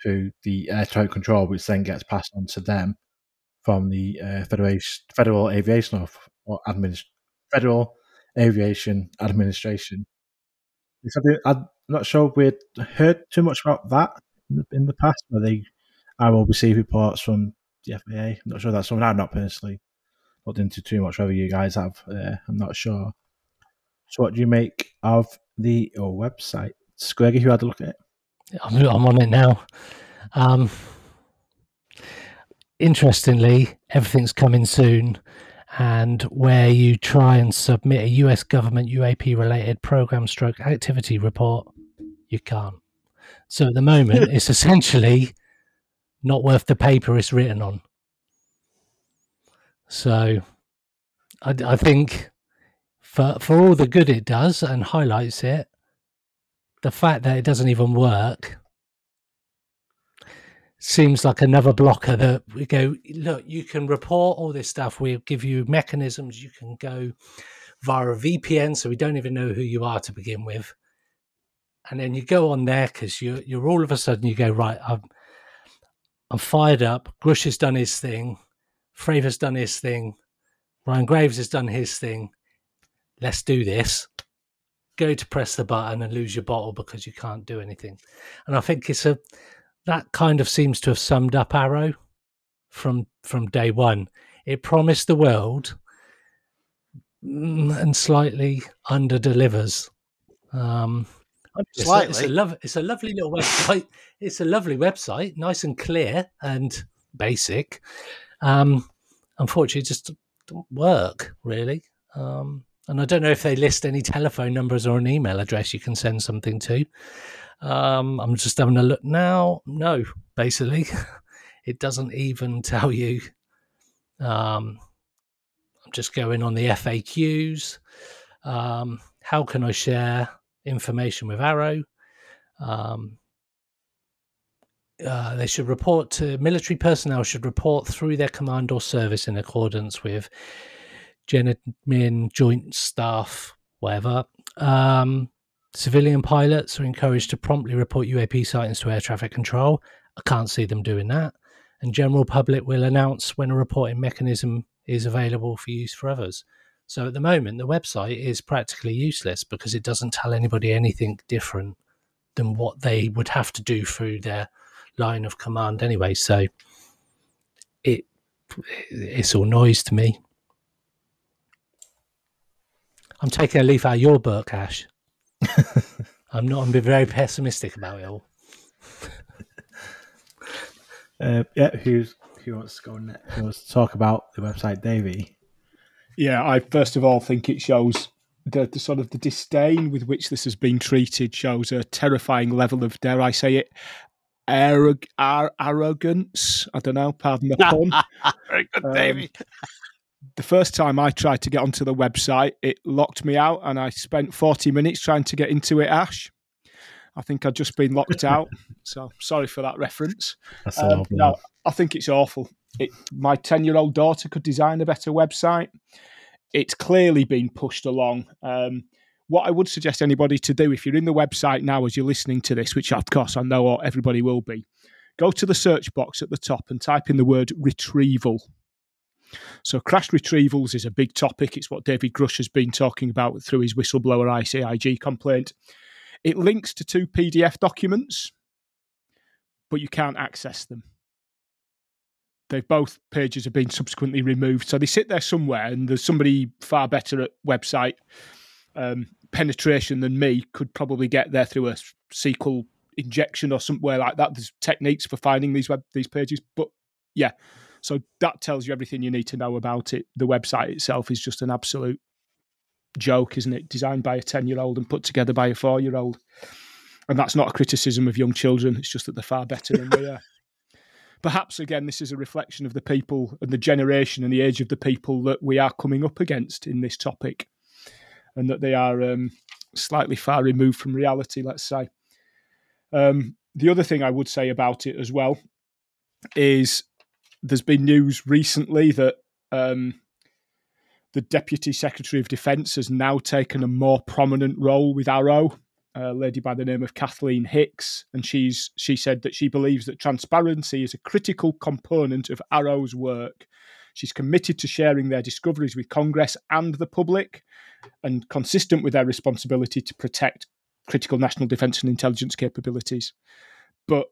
through the air traffic control, which then gets passed on to them from the uh, Federation, Federal Aviation of, or Administ- Federal Aviation Administration. I'm not sure we'd heard too much about that in the, in the past, where they I will receive reports from the FAA. I'm not sure that's something I've not personally looked into too much. Whether you guys have, uh, I'm not sure. So, what do you make of the oh, website? Greggy, who had a look at it? I'm, I'm on it now. Um, interestingly, everything's coming soon, and where you try and submit a US government UAP related program stroke activity report, you can't. So at the moment, it's essentially not worth the paper it's written on. So I, I think for for all the good it does and highlights it, the fact that it doesn't even work seems like another blocker that we go look you can report all this stuff. We'll give you mechanisms. You can go via a vpn so we don't even know who you are to begin with. And then you go on there because you're, you're all of a sudden you go right i'm i'm fired up. Grusch has done his thing. Fravor's done his thing. Ryan graves has done his thing. Let's do this. Go to press the button and lose your bottle because you can't do anything. And i think it's a that kind of seems to have summed up AARO from from day one. It promised the world mm, and slightly under delivers. Um, it's, a, it's, a lov- it's a lovely little website. It's a lovely website, nice and clear and basic. Um, unfortunately, it just don't work really. Um, and I don't know if they list any telephone numbers or an email address you can send something to. Um, I'm just having a look now. No, basically, it doesn't even tell you. Um, I'm just going on the FAQs. Um, how can I share information with AARO? Um, uh, they should report to military personnel should report through their command or service in accordance with GENADMIN joint staff, whatever. Um, Civilian pilots are encouraged to promptly report UAP sightings to air traffic control. I can't see them doing that. And general public will announce when a reporting mechanism is available for use for others. So at the moment, the website is practically useless because it doesn't tell anybody anything different than what they would have to do through their line of command anyway. So it it's all noise to me. I'm taking a leaf out of your book, Ash. I'm not. I'm being very pessimistic about it all. uh, yeah, who's who wants to go next? Who wants to talk about the website, Davey? Yeah, I first of all think it shows the, the sort of the disdain with which this has been treated shows a terrifying level of, dare I say it, arrog- ar- arrogance. I don't know. Pardon the pun. Very good, um, Davey the first time I tried to get onto the website, it locked me out, and I spent 40 minutes trying to get into it. Ash, I think I'd just been locked out. So sorry for that reference. Um, no, I think it's awful. It, my 10 year old daughter could design a better website. It's clearly been pushed along. Um, what I would suggest anybody to do if you're in the website now as you're listening to this, which of course I know everybody will be, go to the search box at the top and type in the word retrieval so, crash retrievals is a big topic. It's what David Grusch has been talking about through his whistleblower ICIG complaint. It links to two PDF documents, but you can't access them. They've both pages have been subsequently removed. So they sit there somewhere, and there's somebody far better at website um, penetration than me could probably get there through a SQL injection or somewhere like that. There's techniques for finding these web these pages, but yeah. So that tells you everything you need to know about it. The website itself is just an absolute joke, isn't it? Designed by a ten year old and put together by a four year old. And that's not a criticism of young children. It's just that they're far better than we are. Perhaps again, this is a reflection of the people and the generation and the age of the people that we are coming up against in this topic, and that they are um, slightly far removed from reality. Let's say. Um, the other thing I would say about it as well is there's been news recently that um, the Deputy Secretary of Defence has now taken a more prominent role with AARO, a lady by the name of Kathleen Hicks, and she's she said that she believes that transparency is a critical component of AARO's work. She's committed to sharing their discoveries with Congress and the public, and consistent with their responsibility to protect critical national defence and intelligence capabilities. But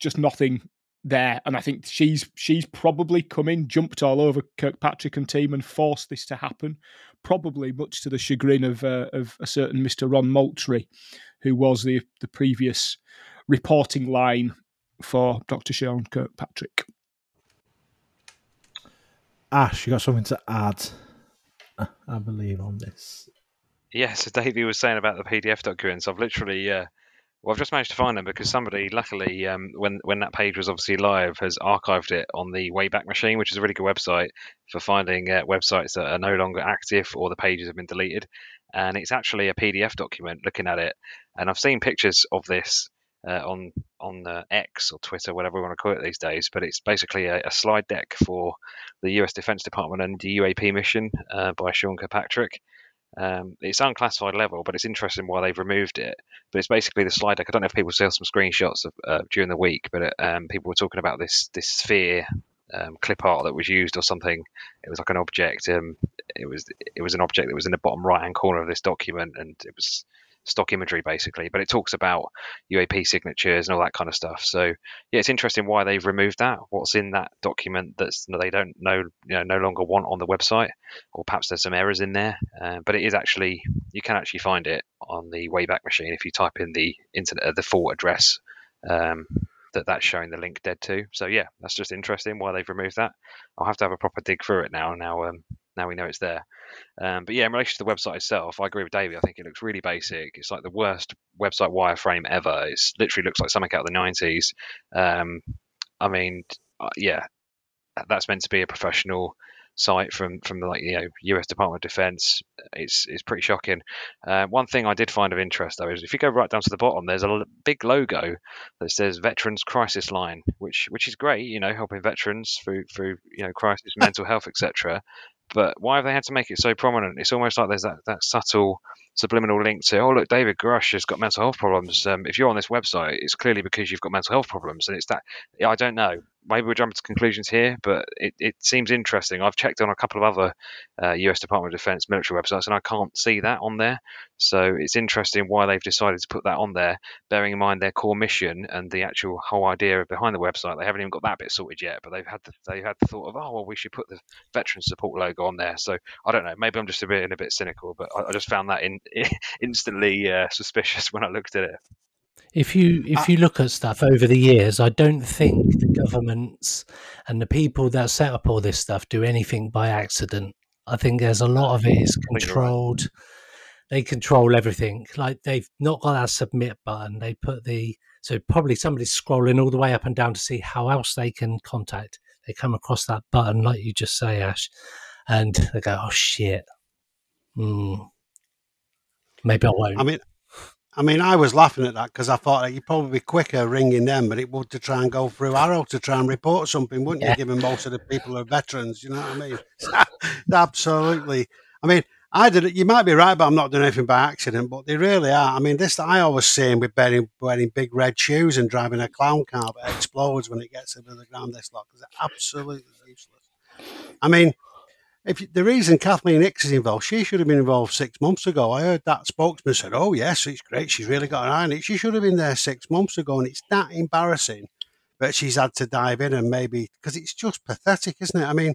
just nothing there, and I think she's she's probably come in, jumped all over Kirkpatrick and team, and forced this to happen. Probably much to the chagrin of uh, of a certain Mister Ron Moultrie, who was the the previous reporting line for Doctor Sean Kirkpatrick. Ash, you got something to add? I believe on this. Yeah, so Davey was saying about the PDF documents. I've literally, uh, well, I've just managed to find them because somebody, luckily, um, when when that page was obviously live, has archived it on the Wayback Machine, which is a really good website for finding uh, websites that are no longer active or the pages have been deleted. And it's actually a PDF document. Looking at it, and I've seen pictures of this uh, on on uh, X or Twitter, whatever we want to call it these days. But it's basically a, a slide deck for the U.S. Defense Department and the UAP mission uh, by Sean Kirkpatrick. Um, it's unclassified level, but it's interesting why they've removed it. But it's basically the slide deck. I don't know if people saw some screenshots of, uh, during the week, but it, um, people were talking about this this sphere um, clip art that was used or something. It was like an object. Um, it was it was an object that was in the bottom right hand corner of this document, and it was stock imagery basically, but it talks about UAP signatures and all that kind of stuff. So yeah, it's interesting why they've removed that. What's in that document that's they don't know, you know, no longer want on the website, or perhaps there's some errors in there. Uh, but it is actually you can actually find it on the Wayback Machine if you type in the internet uh, the full address. Um, that that's showing the link dead to. So yeah, that's just interesting why they've removed that. I'll have to have a proper dig through it now. Now, um, now we know it's there. Um, but yeah, in relation to the website itself, I agree with Davey. I think it looks really basic. It's like the worst website wireframe ever. It literally looks like something out of the '90s. Um, I mean, uh, yeah, that's meant to be a professional site from from the like you know U.S. Department of Defense. It's it's pretty shocking. Uh, one thing I did find of interest though is if you go right down to the bottom, there's a big logo that says Veterans Crisis Line, which which is great. You know, helping veterans through through you know crisis, mental health, etc. But why have they had to make it so prominent? It's almost like there's that, that subtle subliminal link to, oh, look, David Grusch has got mental health problems. Um, if you're on this website, it's clearly because you've got mental health problems. And it's that, I don't know maybe we're jumping to conclusions here, but it, it seems interesting. I've checked on a couple of other uh, US Department of Defense military websites and I can't see that on there. So it's interesting why they've decided to put that on there, bearing in mind their core mission and the actual whole idea behind the website. They haven't even got that bit sorted yet, but they've had the, they had the thought of, oh, well, we should put the veteran support logo on there. So I don't know. Maybe I'm just a bit a bit cynical, but I, I just found that in, instantly uh, suspicious when I looked at it. If you if you look at stuff over the years, I don't think the governments and the people that set up all this stuff do anything by accident. I think there's a lot of it is controlled. They control everything. Like they've not got that submit button. They put the so probably somebody's scrolling all the way up and down to see how else they can contact. They come across that button, like you just say, Ash, and they go, "Oh shit, mm, maybe I won't." I mean, I mean, I was laughing at that because I thought that you'd probably be quicker ringing them, but it would to try and go through AARO to try and report something, wouldn't yeah. you? Given most of the people are veterans, you know what I mean? Absolutely. I mean, I did it. You might be right, but I'm not doing anything by accident. But they really are. I mean, this I always see with wearing wearing big red shoes and driving a clown car that explodes when it gets into the ground. This lot because they're absolutely useless. I mean, if the reason Kathleen Hicks is involved, she should have been involved six months ago. I heard that spokesman said, "Oh yes, it's great. She's really got an eye on it. She should have been there six months ago." And it's that embarrassing but she's had to dive in and maybe because it's just pathetic, isn't it? I mean,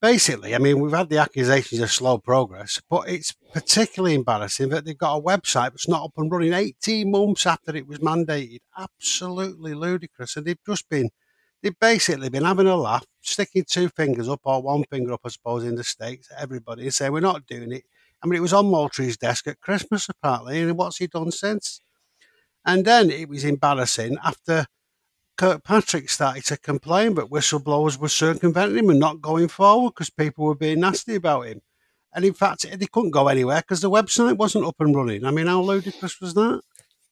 basically, I mean, we've had the accusations of slow progress, but it's particularly embarrassing that they've got a website that's not up and running 18 months after it was mandated. Absolutely ludicrous. And they've just been, they've basically been having a laugh, sticking two fingers up or one finger up, I suppose, in the States, everybody, saying, we're not doing it. I mean, it was on Moultrie's desk at Christmas, apparently, and what's he done since? And then it was embarrassing after Kirkpatrick started to complain, but whistleblowers were circumventing him and not going forward because people were being nasty about him. And in fact, they couldn't go anywhere because the website wasn't up and running. I mean, how ludicrous was that?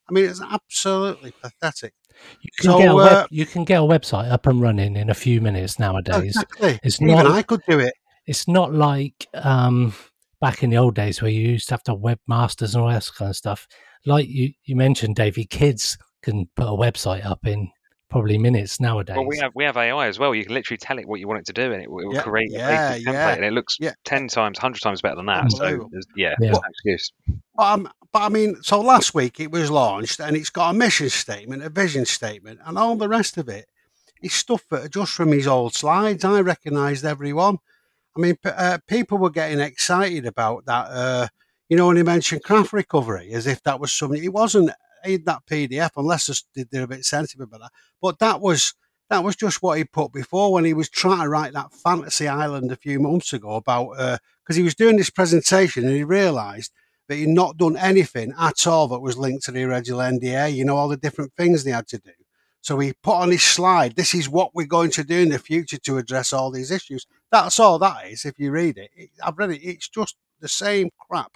I mean, it's absolutely pathetic. You can, So, get a web, uh, you can get a website up and running in a few minutes nowadays. Exactly. It's Even not I could do it. it's not like um, back in the old days where you used to have to webmasters and all that kind of stuff. Like you, you mentioned, Davey, kids can put a website up in probably minutes nowadays. Well, we have we have AI as well. You can literally tell it what you want it to do, and it will, it will Yeah, create yeah, a template, yeah, and it looks yeah. ten times, hundred times better than that. So yeah, Yeah. there's no excuse. But, um, but I mean, so last week it was launched and it's got a mission statement, a vision statement, and all the rest of it. it is stuff that just from his old slides. I recognised everyone. I mean, uh, people were getting excited about that. Uh, you know, when he mentioned craft recovery, as if that was something. It wasn't in that PDF, unless they're, a bit sensitive about that. But that was that was just what he put before when he was trying to write that fantasy island a few months ago about uh, because he was doing this presentation and he realised that he'd not done anything at all that was linked to the original NDA. You know, all the different things they had to do. So he put on his slide, this is what we're going to do in the future to address all these issues. That's all that is. If you read it I've read it. It's just the same crap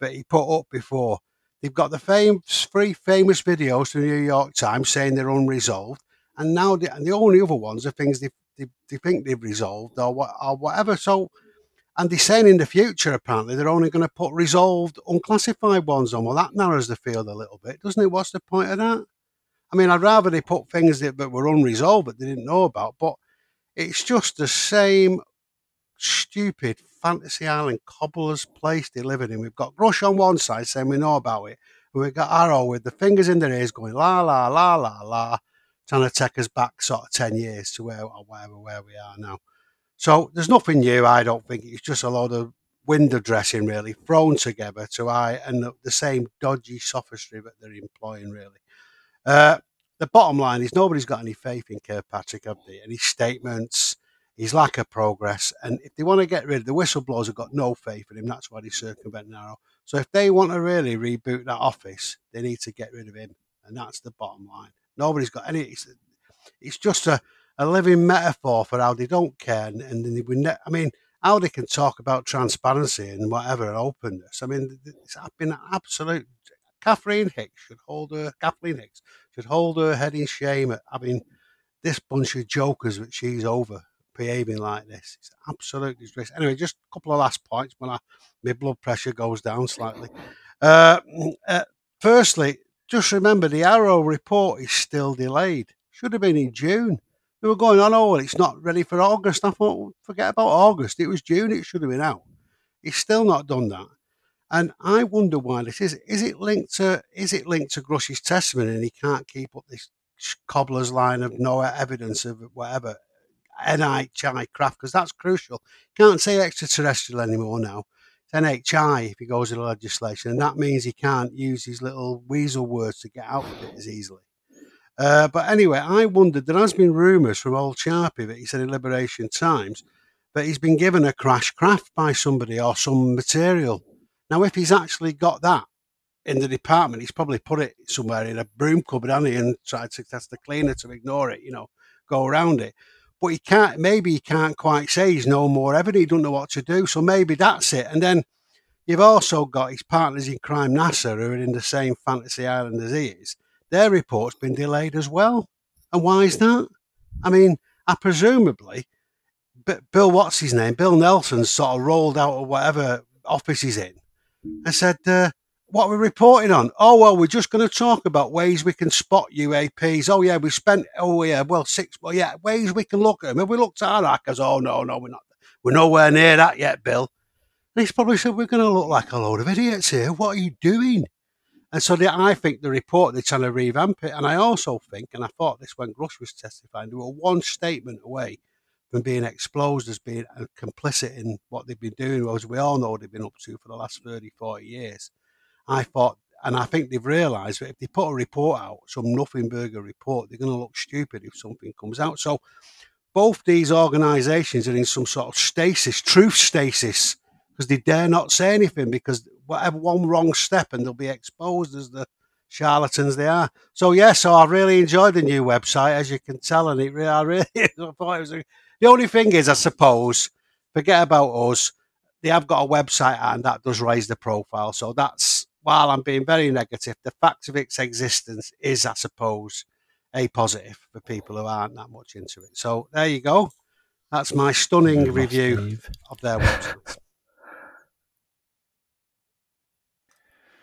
that he put up before. They've got the famous, three famous videos from the New York Times saying they're unresolved, and now the, and the only other ones are things they, they, they think they've resolved or what or whatever. So, and they're saying in the future apparently they're only going to put resolved, unclassified ones on. Well, that narrows the field a little bit, doesn't it? What's the point of that? I mean, I'd rather they put things that, that were unresolved that they didn't know about, but it's just the same stupid fantasy island cobbler's place they live in. We've got Grusch on one side saying we know about it, and we've got AARO with the fingers in their ears going la la la la la, trying to take us back sort of ten years to where or wherever where we are now. So there's nothing new, I don't think. It's just a lot of window dressing really thrown together to I and the, the same dodgy sophistry that they're employing really. Uh, the bottom line is nobody's got any faith in Kirkpatrick, have they? His statements, his lack of progress. And if they want to get rid of the whistleblowers, have got no faith in him. That's why they circumvent Narrow. So if they want to really reboot that office, they need to get rid of him. And that's the bottom line. Nobody's got any. It's, it's just a, a living metaphor for how they don't care. And, and would ne- I mean, how they can talk about transparency and whatever and openness. I mean, it's been an absolute. Kathleen Hicks should hold her. Kathleen Hicks should hold her head in shame at having this bunch of jokers that she's over behaving like this. It's absolute disgrace. Anyway, just a couple of last points when I, my blood pressure goes down slightly. Uh, uh, firstly, just remember the AARO report is still delayed. Should have been in June. They were going on, oh, it's not ready for August. I thought, forget about August. It was June. It should have been out. He's still not done that. And I wonder why this is. Is it linked to is it linked to Grusch's testimony and he can't keep up this cobbler's line of no evidence of whatever NHI craft because that's crucial. Can't say extraterrestrial anymore now. It's NHI if he goes into legislation, and that means he can't use his little weasel words to get out of it as easily. Uh, but anyway, I wondered. There has been rumours from old Sharpie that he said in Liberation Times that he's been given a crash craft by somebody or some material. Now, if he's actually got that in the department, he's probably put it somewhere in a broom cupboard, hasn't he, and tried to test the cleaner to ignore it, you know, go around it. But he can't, maybe he can't quite say he's no more evidence, he do not know what to do. So maybe that's it. And then you've also got his partners in crime, NASA, who are in the same fantasy island as he is. Their report's been delayed as well. And why is that? I mean, I presumably, Bill, what's his name? Bill Nelson sort of rolled out of whatever office he's in and said, uh, what we're reporting on. Oh, well, we're just going to talk about ways we can spot UAPs. Oh, yeah, we spent, oh, yeah, well, six, well, yeah, ways we can look at them. Have we looked at our hackers? Oh, no, no, we're not. We're nowhere near that yet, Bill. And he's probably said, we're going to look like a load of idiots here. What are you doing? And so I think the report they're trying to revamp it. And I also think, and I thought this when Grusch was testifying, they were one statement away from being exposed as being uh, complicit in what they've been doing, as we all know they've been up to for the last 30, 40 years. I thought, and I think they've realised that if they put a report out, some nothing burger report, they're going to look stupid if something comes out. So both these organisations are in some sort of stasis, truth stasis, because they dare not say anything because whatever one wrong step and they'll be exposed as the charlatans they are. So yeah, so I really enjoyed the new website, as you can tell, and it really, I really I thought it was. A, the only thing is, I suppose, forget about us. They have got a website and that does raise the profile. So that's while I'm being very negative, the fact of its existence is, I suppose, a positive for people who aren't that much into it. So there you go. That's my stunning Good review Steve. of their website.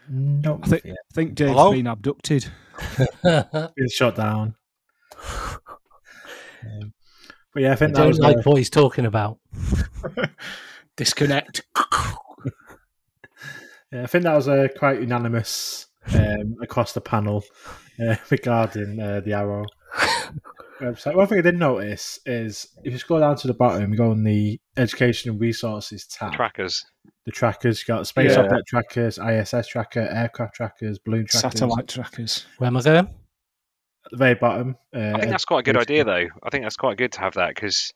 No, I think, yeah, I think Dave's Hello? been abducted. been shut down. Um, but yeah, I I think that don't was like what he's talking about. Disconnect. Yeah, I think that was uh, quite unanimous um, across the panel uh, regarding uh, the AARO website. One thing I did notice is if you scroll down to the bottom, you go on the Education and Resources tab. Trackers. the trackers, you got space Yeah. object trackers, ISS tracker, aircraft trackers, balloon trackers. Satellite trackers. Where am I going? At the very bottom. Uh, I think that's quite a good idea, though. I think that's quite good to have that because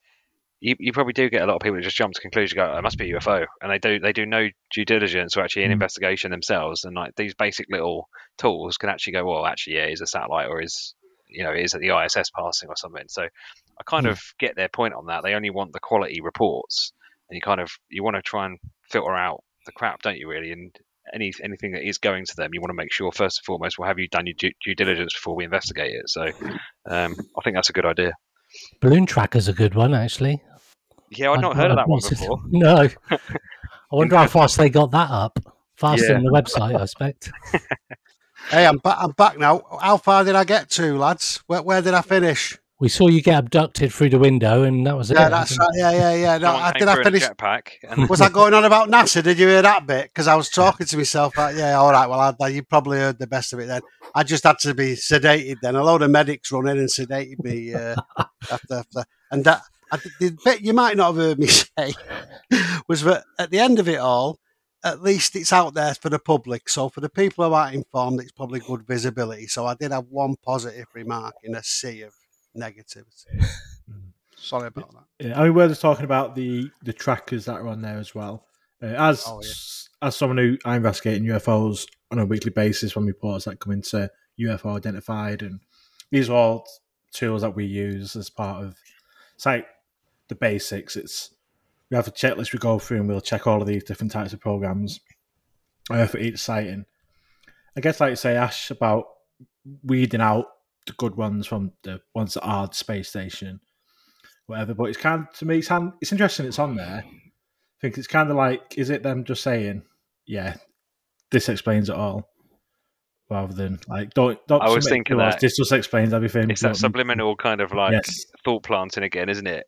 you, you probably do get a lot of people who just jump to conclusion, go, "Oh, "It must be a UFO," and they do they do no due diligence or actually an Mm. investigation themselves. And like these basic little tools can actually go, "Well, actually, yeah, is a satellite or is you know is it the ISS passing or something?" So I kind Mm. of get their point on that. They only want the quality reports, and you kind of you want to try and filter out the crap, don't you? Really, and any anything that is going to them, you want to make sure first and foremost, well, have you done your due, due diligence before we investigate it? So um, I think that's a good idea. Balloon tracker's a good one, actually. Yeah, I'd I'd- not heard of that one before. No. I wonder how fast they got that up. Faster Yeah. than the website, I expect. hey, I'm back. I'm back now. How far did I get to, lads? Where, where did I finish? We saw you get abducted through the window, and that was it. Yeah, that's right. Yeah, yeah, yeah. No, I, did I through finish? jetpack? And Was I going on about NASA? Did you hear that bit? Because I was talking to myself. Like, yeah, all right. Well, I, you probably heard the best of it then. I just had to be sedated. Then a load of medics run in and sedated me uh, after, after, and that I, the bit you might not have heard me say was that at the end of it all, at least it's out there for the public. So for the people who aren't informed, it's probably good visibility. So I did have one positive remark in a sea of negativity. Sorry about that. Yeah, I mean, we're just talking about the the trackers that are on there as well. Uh, as Oh, yeah. as someone who I investigate in UFOs on a weekly basis when reports that come into UFO identified, and these are all tools that we use as part of it's like the basics. It's we have a checklist we go through and we'll check all of these different types of programs uh, for each sighting. I guess, like you say, Ash, about weeding out the good ones from the ones that are the space station whatever. But it's kind of, to me, it's, hand, it's interesting. It's on there. I think it's kind of like, is it them just saying, "Yeah, this explains it all," rather than like, "Don't don't." I was thinking us, that. this just explains everything. it's that subliminal kind of like Yes. thought planting again, isn't it?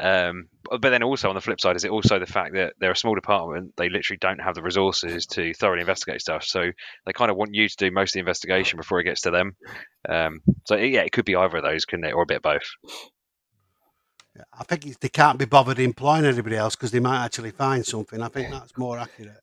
Um, but but then also on the flip side, is it also the fact that they're a small department? They literally don't have the resources to thoroughly investigate stuff, so they kind of want you to do most of the investigation before it gets to them. Um, so yeah, it could be either of those, couldn't it, or a bit of both? I think they can't be bothered employing anybody else because they might actually find something. I think that's more accurate.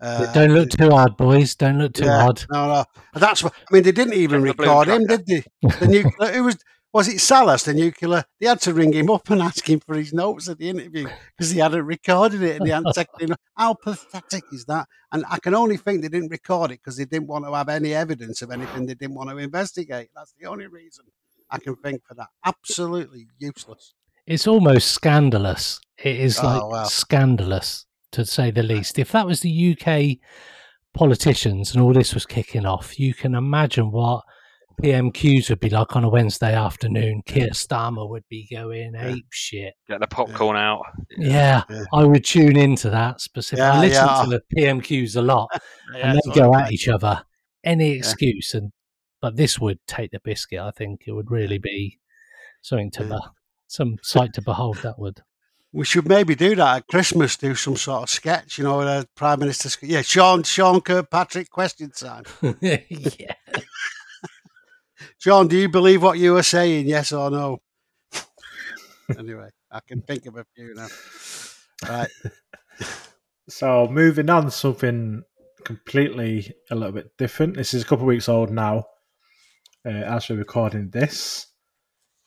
Uh, Don't look too hard, boys. Don't look too yeah, hard. No, no. That's what I mean. They didn't even Check the blue record him, did they? The nuclear. It was was it Salas, the nuclear? They had to ring him up and ask him for his notes at the interview because he hadn't recorded it and they hadn't taken him. How pathetic is that? And I can only think they didn't record it because they didn't want to have any evidence of anything they didn't want to investigate. That's the only reason I can think for that. Absolutely useless. It's almost scandalous. It is Oh, like wow. scandalous, to say the least. If that was the UK politicians and all this was kicking off, you can imagine what PMQs would be like on a Wednesday afternoon. Keir Starmer would be going Yeah. ape shit. Get the popcorn out. Yeah, Yeah. I would tune into that specifically. I listen yeah. to the PMQs a lot, Yeah, and they go at each other any excuse. And but this would take the biscuit. I think it would really be something to Yeah. be, some sight to behold. That would. We should maybe do that at Christmas. Do some sort of sketch, you know, a prime minister. Yeah, Sean, Sean Kirkpatrick, question time. yeah. Sean, do you believe what you were saying? Yes or no? anyway, I can think of a few now. Right. So moving on, something completely a little bit different. This is a couple of weeks old now, uh, as we're recording this,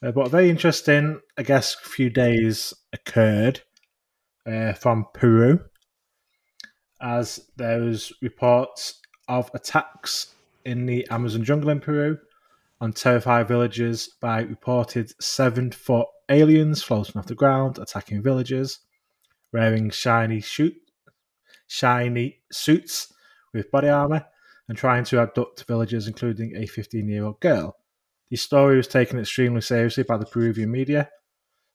uh, but very interesting. I guess a few days occurred uh, from Peru, as there was reports of attacks in the Amazon jungle in Peru on terrified villagers by reported seven-foot aliens floating off the ground, attacking villagers, wearing shiny shoot shiny suits with body armor and trying to abduct villagers, including a 15 year old girl. The story was taken extremely seriously by the Peruvian media.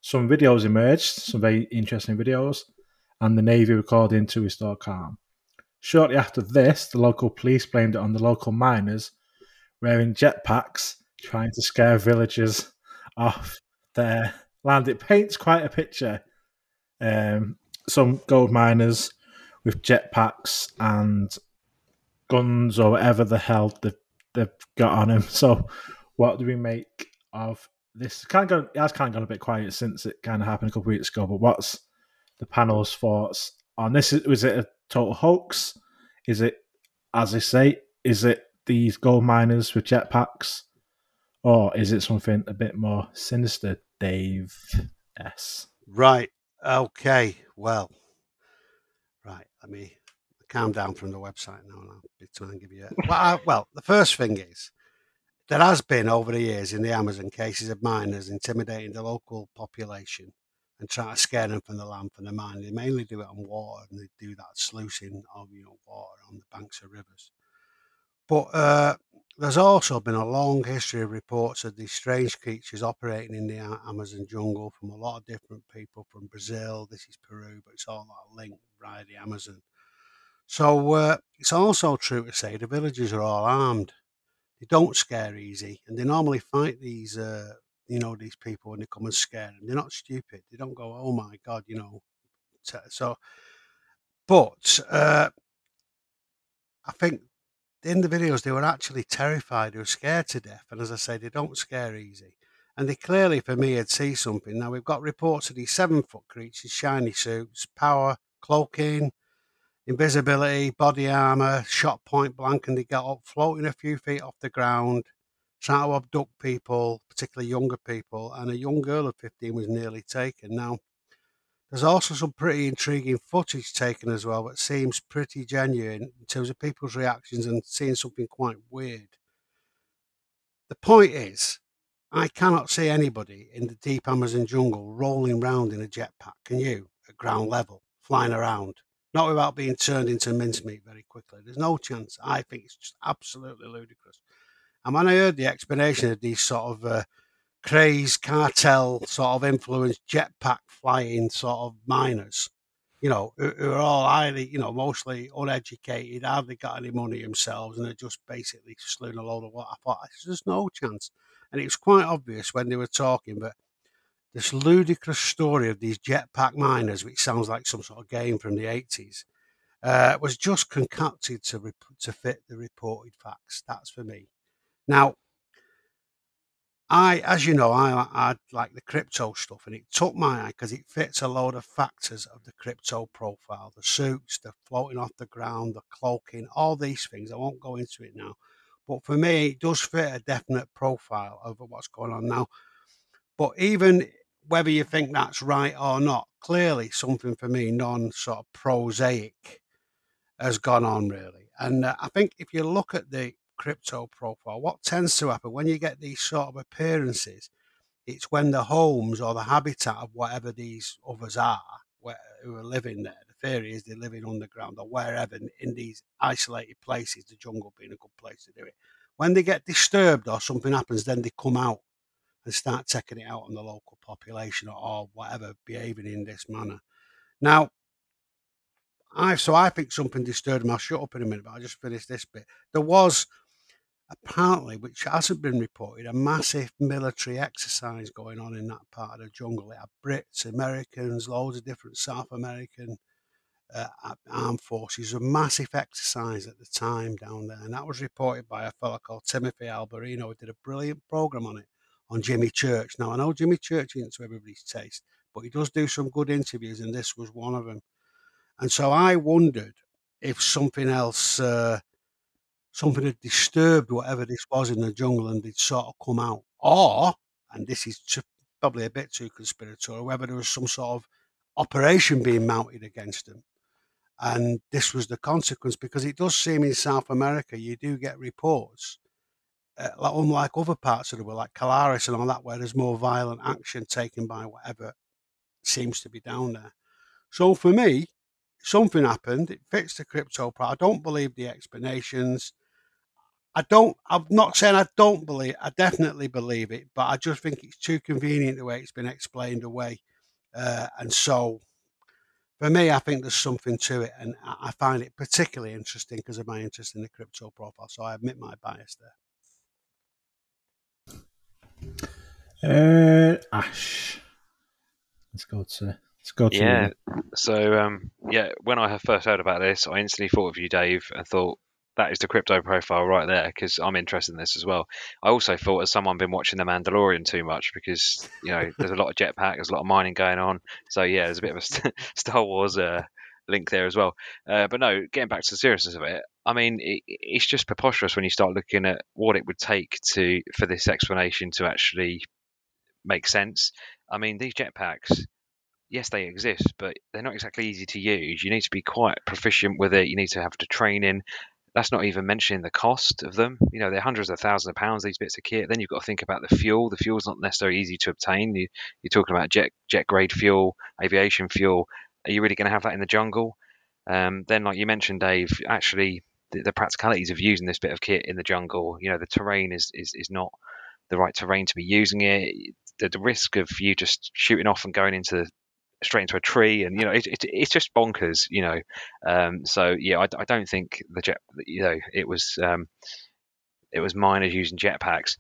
Some videos emerged, some very interesting videos, and the Navy recorded in to restore calm. Shortly after this, the local police blamed it on the local miners wearing jetpacks trying to scare villagers off their land. It paints quite a picture. Um, some gold miners with jetpacks and guns or whatever the hell they've, they've got on him. So, what do we make of this? Kind of gone, it has kind of gone a bit quiet since it kind of happened a couple weeks ago. But what's the panel's thoughts on this? Was it a total hoax? Is it, as I say, is it these gold miners with jetpacks, or is it something a bit more sinister, Dave? S. Right. Okay. Well, right. Let me calm down from the website now, and I'll be trying to give you. A, well, I, well, the first thing is there has been over the years in the Amazon cases of miners intimidating the local population and trying to scare them from the land from the mine. They mainly do it on water, and they do that sluicing of you know water on the banks of rivers. But uh, there's also been a long history of reports of these strange creatures operating in the Amazon jungle from a lot of different people from Brazil. This is Peru, but it's all that linked via the Amazon. So uh, it's also true to say the villagers are all armed. They don't scare easy, and they normally fight these, uh, you know, these people when they come and scare them. They're not stupid. They don't go, "Oh my god," you know. So, but uh, I think in the videos they were actually terrified. They were scared to death, and as I say, they don't scare easy. And they clearly, for me, had seen something. Now we've got reports of these seven-foot creatures, shiny suits, power, cloaking invisibility, body armor, shot point blank, and they got up floating a few feet off the ground, trying to abduct people, particularly younger people. And a young girl of 15 was nearly taken. Now, there's also some pretty intriguing footage taken as well that seems pretty genuine in terms of people's reactions and seeing something quite weird. The point is, I cannot see anybody in the deep Amazon jungle rolling around in a jetpack. Can you? At ground level, flying around not without being turned into mincemeat very quickly. There's no chance. I think it's just absolutely ludicrous. And when I heard the explanation of these sort of uh, crazed cartel sort of influenced jetpack flying sort of miners, you know, who, who, are all highly, you know, mostly uneducated, hardly got any money themselves, and they're just basically slewing a load of what I thought there's no chance. And it was quite obvious when they were talking, but this ludicrous story of these jetpack miners, which sounds like some sort of game from the 80s, uh, was just concocted to, rep- to fit the reported facts. That's for me. Now, I, as you know, I, I like the crypto stuff, and it took my eye because it fits a load of factors of the crypto profile: the suits, the floating off the ground, the cloaking, all these things. I won't go into it now, but for me, it does fit a definite profile over what's going on now. But even whether you think that's right or not, clearly something for me non sort of prosaic has gone on really. And uh, I think if you look at the crypto profile, what tends to happen when you get these sort of appearances, it's when the homes or the habitat of whatever these others are where, who are living there. The theory is they're living underground or wherever in, these isolated places, the jungle being a good place to do it. When they get disturbed or something happens, then they come out and start taking it out on the local population or, or whatever behaving in this manner. Now, I so I think something disturbed him. I'll shut up in a minute, but I'll just finish this bit. There was apparently, which hasn't been reported, a massive military exercise going on in that part of the jungle. It had Brits, Americans, loads of different South American uh, armed forces. A massive exercise at the time down there, and that was reported by a fellow called Timothy Alberino, who did a brilliant program on it on Jimmy Church. Now I know Jimmy Church isn't to everybody's taste, but he does do some good interviews, and this was one of them. And so I wondered if something else. Uh, something had disturbed whatever this was in the jungle and they'd sort of come out. Or, and this is probably a bit too conspiratorial, whether there was some sort of operation being mounted against them. And this was the consequence because it does seem in South America you do get reports, uh, like, unlike other parts of the world, like Colares and all that, where there's more violent action taken by whatever seems to be down there. So for me, something happened. It fits the crypto part. I don't believe the explanations. I don't. I'm not saying I don't believe. I definitely believe it, but I just think it's too convenient the way it's been explained away, uh, and so for me, I think there's something to it, and I find it particularly interesting because of my interest in the crypto profile. So I admit my bias there. Uh, Ash, let's go to let's go to yeah. So um, yeah, when I first heard about this, I instantly thought of you, Dave, and thought that is the crypto profile right there because I'm interested in this as well. I also thought, as someone been watching The Mandalorian too much because you know there's a lot of jetpack, there's a lot of mining going on. So yeah, there's a bit of a Star Wars uh, link there as well. Uh, but no, getting back to the seriousness of it, I mean, it, it's just preposterous when you start looking at what it would take to for this explanation to actually make sense. I mean, these jetpacks yes, they exist, but they're not exactly easy to use. You need to be quite proficient with it. You need to have the training. That's not even mentioning the cost of them. You know, they're hundreds of thousands of pounds, these bits of kit. Then you've got to think about the fuel. The fuel's not necessarily easy to obtain. You, are talking about jet, jet grade fuel, aviation fuel. Are you really going to have that in the jungle? Um, then, like you mentioned, Dave, actually, the, the, practicalities of using this bit of kit in the jungle, you know, the terrain is, is, is not the right terrain to be using it. The, the risk of you just shooting off and going into straight into a tree, and you know it, it, it's just bonkers, you know. Um, so yeah, I, I, don't think the jet, you know, it was um, it was miners using jetpacks.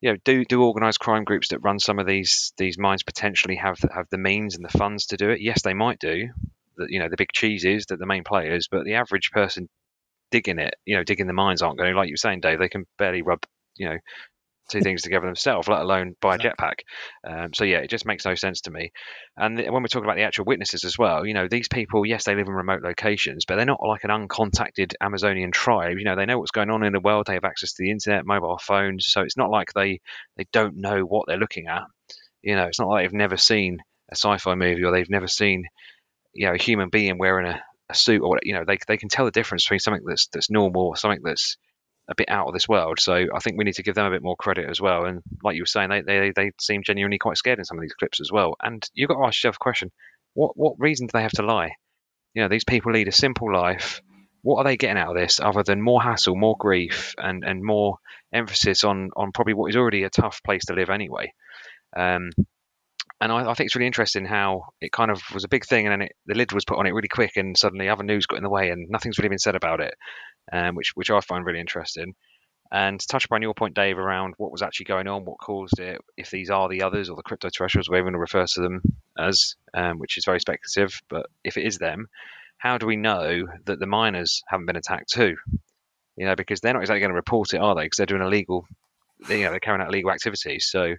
You know, do do organised crime groups that run some of these these mines potentially have have the means and the funds to do it? Yes, they might do. The, you know, the big cheeses, that the main players, but the average person digging it, you know, digging the mines aren't going. Like you were saying, Dave, they can barely rub, you know, two things together themselves, let alone buy a jetpack. Um, so yeah, it just makes no sense to me. And the, when we're talking about the actual witnesses as well, you know, these people, yes, they live in remote locations, but they're not like an uncontacted Amazonian tribe. You know, they know what's going on in the world. They have access to the internet, mobile phones. So it's not like they they don't know what they're looking at. You know, it's not like they've never seen a sci-fi movie or they've never seen, you know, a human being wearing a, a suit or you know, they they can tell the difference between something that's that's normal or something that's a bit out of this world. So I think we need to give them a bit more credit as well. And like you were saying, they they, they seem genuinely quite scared in some of these clips as well. And you've got to ask yourself a question: what what reason do they have to lie? You know, these people lead a simple life. What are they getting out of this other than more hassle, more grief, and and more emphasis on on probably what is already a tough place to live anyway? Um, and I, I, think it's really interesting how it kind of was a big thing, and then it, the lid was put on it really quick, and suddenly other news got in the way, and nothing's really been said about it um, which which I find really interesting. And to touch upon your point, Dave, around what was actually going on, what caused it, if these are the others or the crypto terrestrials, we're going to refer to them as, um, which is very speculative, but if it is them, how do we know that the miners haven't been attacked too? You know, because they're not exactly going to report it, are they? Because they're doing illegal, you know, they're carrying out illegal activities. So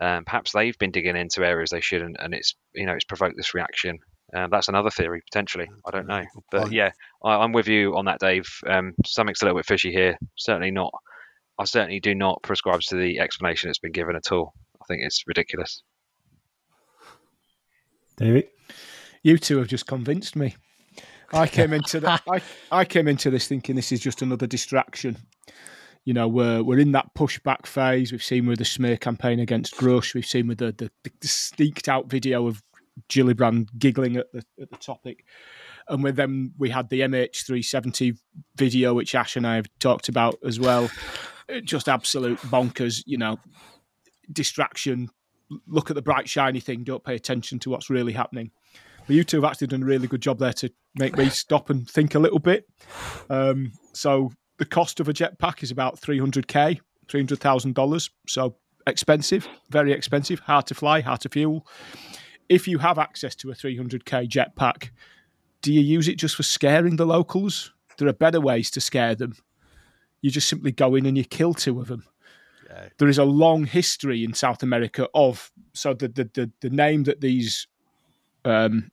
um, perhaps they've been digging into areas they shouldn't, and it's you know it's provoked this reaction. Um, that's another theory potentially. I don't know, but yeah, I, am with you on that, Dave. Um, something's a little bit fishy here. Certainly not. I certainly do not prescribe to the explanation that's been given at all. I think it's ridiculous. David, you two have just convinced me. I came into the, I, I came into this thinking this is just another distraction. You know, we're we're in that pushback phase. We've seen with the smear campaign against Grusch. We've seen with the, the, the sneaked out video of Gillibrand giggling at the at the topic. And with them, we had the MH370 video, which Ash and I have talked about as well. Just absolute bonkers, you know, distraction. Look at the bright, shiny thing. Don't pay attention to what's really happening. But you two have actually done a really good job there to make me stop and think a little bit. Um, so the cost of a jetpack is about 300k, $300,000. So expensive, very expensive, hard to fly, hard to fuel. If you have access to a 300k jetpack, do you use it just for scaring the locals? There are better ways to scare them. You just simply go in and you kill two of them. Yeah. There is a long history in South America of so the the the, the name that these um,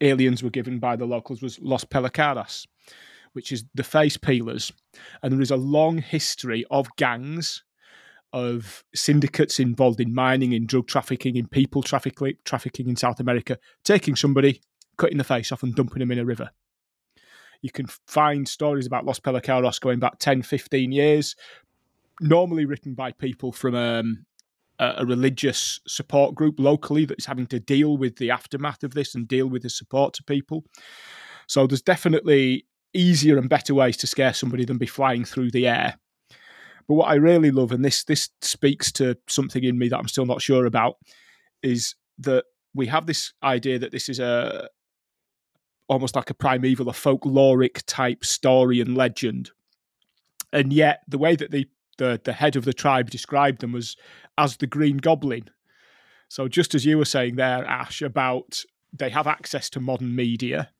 aliens were given by the locals was Los Pelacaras, which is the face peelers, and there is a long history of gangs of syndicates involved in mining, in drug trafficking, in people trafficking, trafficking in South America, taking somebody, cutting the face off, and dumping them in a river. You can find stories about Los Pelacaras going back 10, 15 years, normally written by people from um, a, a religious support group locally that's having to deal with the aftermath of this and deal with the support to people. So there's definitely easier and better ways to scare somebody than be flying through the air. But what I really love, and this this speaks to something in me that I'm still not sure about, is that we have this idea that this is a almost like a primeval, a folkloric type story and legend. And yet the way that the the, the head of the tribe described them was as the Green Goblin. So just as you were saying there, Ash, about they have access to modern media,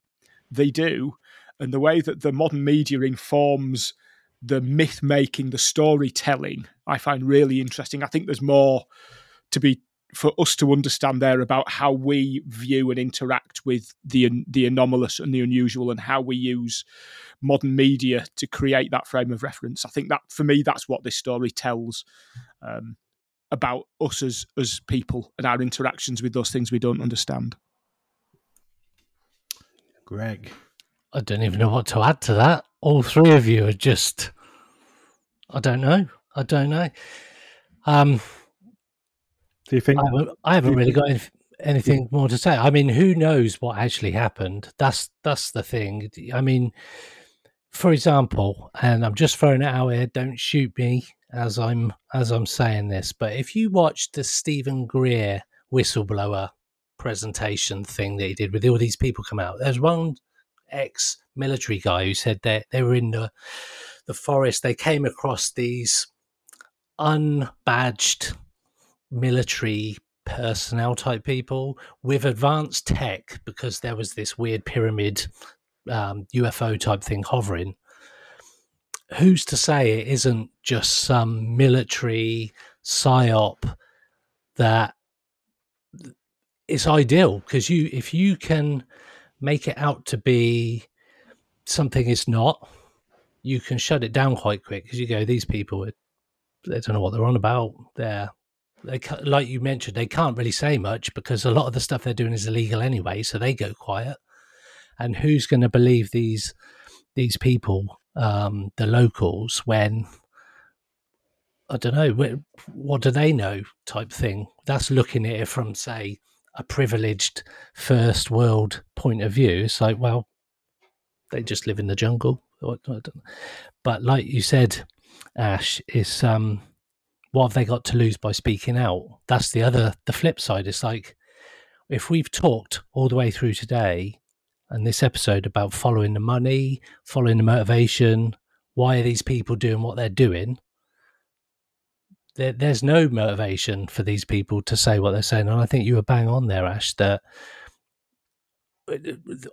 they do. And the way that the modern media informs the myth making, the storytelling, I find really interesting. I think there's more to be for us to understand there about how we view and interact with the the anomalous and the unusual, and how we use modern media to create that frame of reference. I think that for me, that's what this story tells um, about us as as people and our interactions with those things we don't understand. Greg. I don't even know what to add to that. All three of you are just, I don't know. I don't know. Um, Do you think? I haven't, I haven't really got any, anything more to say. I mean, who knows what actually happened? That's that's the thing. I mean, for example, and I'm just throwing it out here. Don't shoot me as I'm as I'm saying this, but if you watch the Steven Greer whistleblower presentation thing that he did with all these people come out, there's one ex-military guy who said that they were in the the forest. They came across these unbadged military personnel type people with advanced tech because there was this weird pyramid um, UFO type thing hovering. Who's to say it isn't just some military psyop that it's ideal because you if you can make it out to be something it's not, you can shut it down quite quick because you go these people they don't know what they're on about. They're they like you mentioned they can't really say much because a lot of the stuff they're doing is illegal anyway, so they go quiet. And who's going to believe these these people, um, the locals, when I don't know what do they know type thing? That's looking at it from say a privileged first world point of view. It's like well, they just live in the jungle. But like you said, Ash, is um, what have they got to lose by speaking out? That's the other, the flip side. It's like if we've talked all the way through today and this episode about following the money, following the motivation, why are these people doing what they're doing? There, there's no motivation for these people to say what they're saying. And I think you were bang on there, Ash, that uh,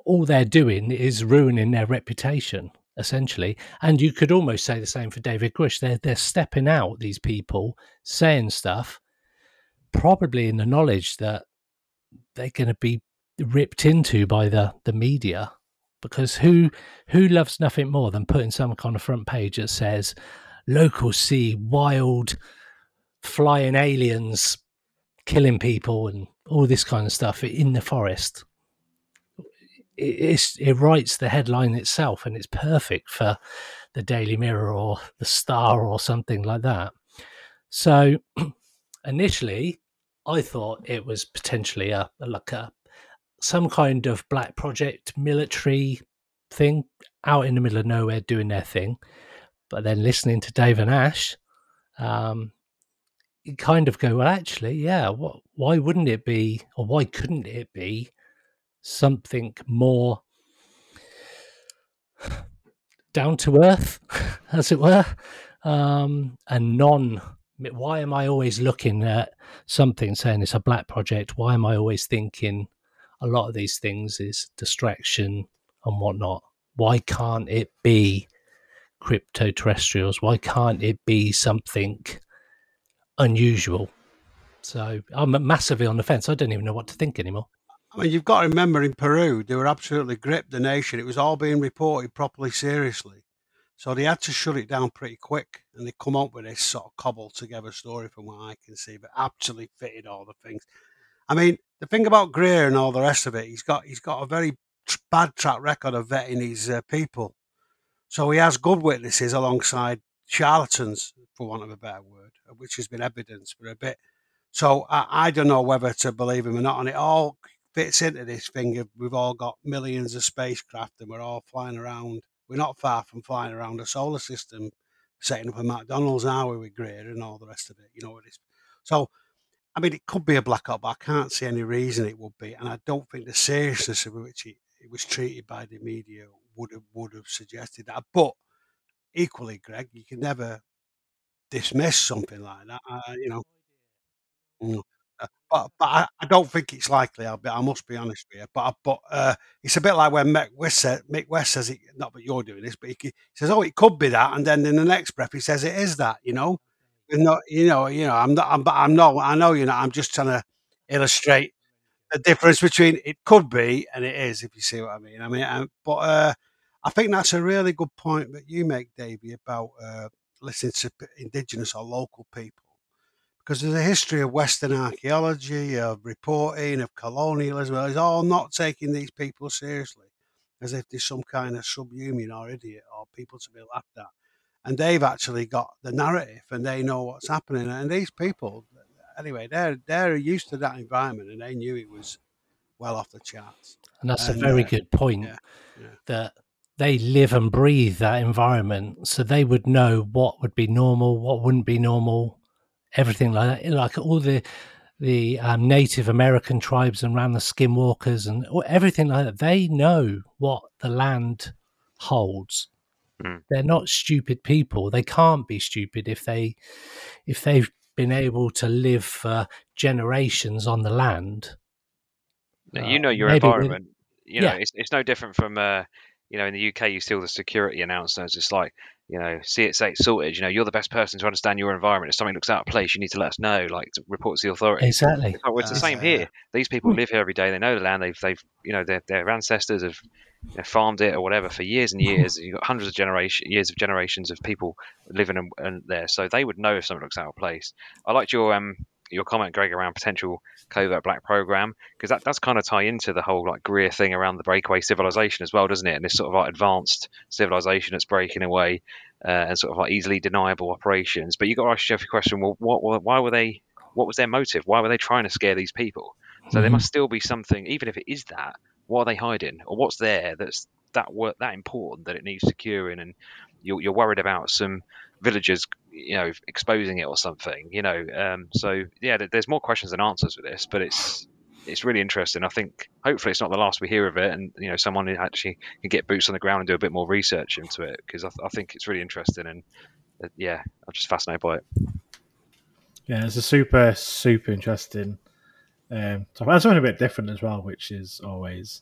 all they're doing is ruining their reputation essentially. And you could almost say the same for David Grusch. They're they're stepping out these people saying stuff, probably in the knowledge that they're going to be ripped into by the the media. Because who who loves nothing more than putting some kind of front page that says locals see wild flying aliens killing people and all this kind of stuff in the forest it, it writes the headline itself and it's perfect for the Daily Mirror or the Star or something like that. So initially, I thought it was potentially a, a like a some kind of black project military thing out in the middle of nowhere doing their thing. But then listening to Dave and Ash, um, kind of go, well, actually, yeah, what, why wouldn't it be, or why couldn't it be something more down to earth, as it were, um, and non. Why am I always looking at something saying it's a black project? Why am I always thinking a lot of these things is distraction and whatnot? Why can't it be crypto terrestrials? Why can't it be something unusual? So I'm massively on the fence. I don't even know what to think anymore. I mean, you've got to remember in Peru, they were absolutely gripped, the nation. It was all being reported properly seriously. So they had to shut it down pretty quick. And they come up with this sort of cobbled together story from what I can see, but absolutely fitted all the things. I mean, the thing about Greer and all the rest of it, he's got he's got a very bad track record of vetting his uh, people. So he has good witnesses alongside charlatans, for want of a better word, which has been evidenced for a bit. So I, I don't know whether to believe him or not. And it all fits into this thing of we've all got millions of spacecraft and we're all flying around. We're not far from flying around a solar system, setting up a McDonald's now with Greer and all the rest of it. You know what it is. So, I mean, it could be a blackout, but I can't see any reason it would be. And I don't think the seriousness of which it, it was treated by the media would have would have suggested that. But equally, Greg, you can never dismiss something like that. Uh, you know. Mm. Uh, but but I, I, don't think it's likely. I'll be, I must be honest with you. But but uh, it's a bit like when Mick West, said, Mick West says it. Not that you're doing this, but he, he, says, "Oh, it could be that," and then in the next breath he says it is that. You know, you know, you know, you know. I'm not. I'm, I'm not. I know you know. I'm just trying to illustrate the difference between it could be and it is. If you see what I mean. I mean, um, but uh, I think that's a really good point that you make, Davey, about uh, listening to indigenous or local people because there's a history of Western archaeology, of reporting, of colonialism. It's all not taking these people seriously, as if they're some kind of subhuman or idiot or people to be laughed at. And they've actually got the narrative, and they know what's happening. And these people, anyway, they're they're used to that environment, and they knew it was well off the charts. And that's and, a very uh, good point. Yeah, yeah. That they live and breathe that environment, so they would know what would be normal, what wouldn't be normal, everything like that. Like all the the um, Native American tribes around the skinwalkers and everything like that. They know what the land holds. Mm. They're not stupid people. They can't be stupid if they if they've been able to live for generations on the land. you know your environment. You know, yeah. it's, it's no different from uh, you know, in the UK, you see all the security announcements. It's like, you know, see it, say it, sorted. You know, you're the best person to understand your environment. If something looks out of place, you need to let us know, like to report to the authorities. Exactly. It's, it's the same here. These people live here every day. They know the land. They've, they've, you know, their, their ancestors have you know, farmed it or whatever for years and years. You've got hundreds of generation years of generations of people living in, in there, so they would know if something looks out of place. I liked your um your comment, Greg, around potential covert black program because that does kind of tie into the whole like Greer thing around the breakaway civilization as well, doesn't it? And this sort of like advanced civilization that's breaking away uh, and sort of like easily deniable operations. But you got to ask yourself a question: Well, what, why were they? What was their motive? Why were they trying to scare these people? So mm-hmm. there must still be something, even if it is that. What are they hiding, or what's there that's that work that important that it needs securing? And you're, you're worried about some villagers you know exposing it or something you know um, so yeah there's more questions than answers with this but it's it's really interesting. I think hopefully it's not the last we hear of it and you know someone actually can get boots on the ground and do a bit more research into it because I, th- I, think it's really interesting and uh, yeah i'm just fascinated by it. Yeah it's a super super interesting um that's something a bit different as well which is always